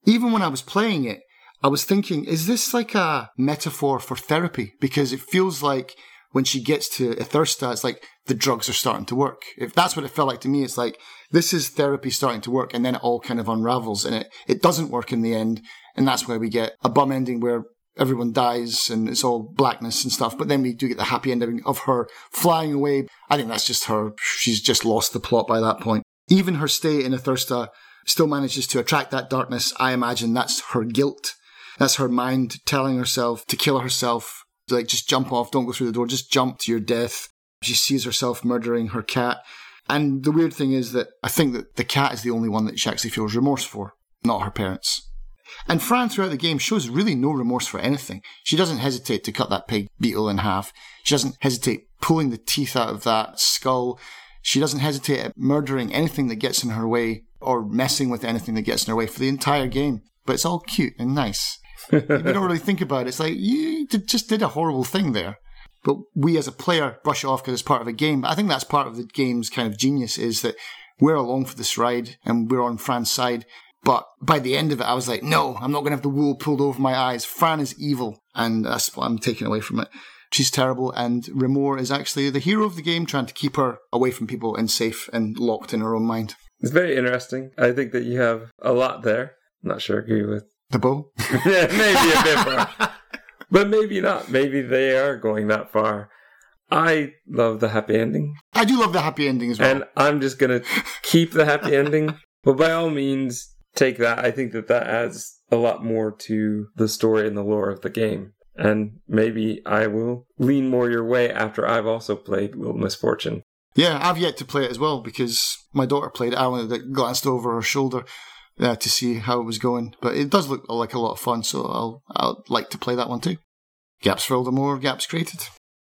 even when I was playing it, I was thinking, is this like a metaphor for therapy? Because it feels like when she gets to Ithersta, it's like the drugs are starting to work. If that's what it felt like to me, it's like this is therapy starting to work, and then it all kind of unravels, and it it doesn't work in the end, and that's where we get a bum ending where everyone dies and it's all blackness and stuff. But then we do get the happy ending of her flying away. I think that's just her. She's just lost the plot by that point. Even her stay in Ithersta still manages to attract that darkness. I imagine that's her guilt. That's her mind telling herself to kill herself like just jump off, don't go through the door, just jump to your death. She sees herself murdering her cat. And the weird thing is that I think that the cat is the only one that she actually feels remorse for, not her parents. And Fran throughout the game shows really no remorse for anything. She doesn't hesitate to cut that pig beetle in half. She doesn't hesitate pulling the teeth out of that skull. She doesn't hesitate at murdering anything that gets in her way or messing with anything that gets in her way for the entire game. But it's all cute and nice you don't really think about it. It's like you just did a horrible thing there. But we as a player brush it off because it's part of a game. But I think that's part of the game's kind of genius is that we're along for this ride and we're on Fran's side. But by the end of it, I was like, no, I'm not going to have the wool pulled over my eyes. Fran is evil. And that's what I'm taking away from it. She's terrible. And Remor is actually the hero of the game, trying to keep her away from people and safe and locked in her own mind. It's very interesting. I think that you have a lot there. I'm not sure I agree with the bow? maybe a bit far. but maybe not. Maybe they are going that far. I love the happy ending. I do love the happy ending as well. And I'm just going to keep the happy ending. But by all means, take that. I think that that adds a lot more to the story and the lore of the game. And maybe I will lean more your way after I've also played Little Misfortune. Yeah, I've yet to play it as well because my daughter played it. I only glanced over her shoulder uh, to see how it was going. But it does look like a lot of fun, so I'll I'll like to play that one too. Gaps filled, the more gaps created.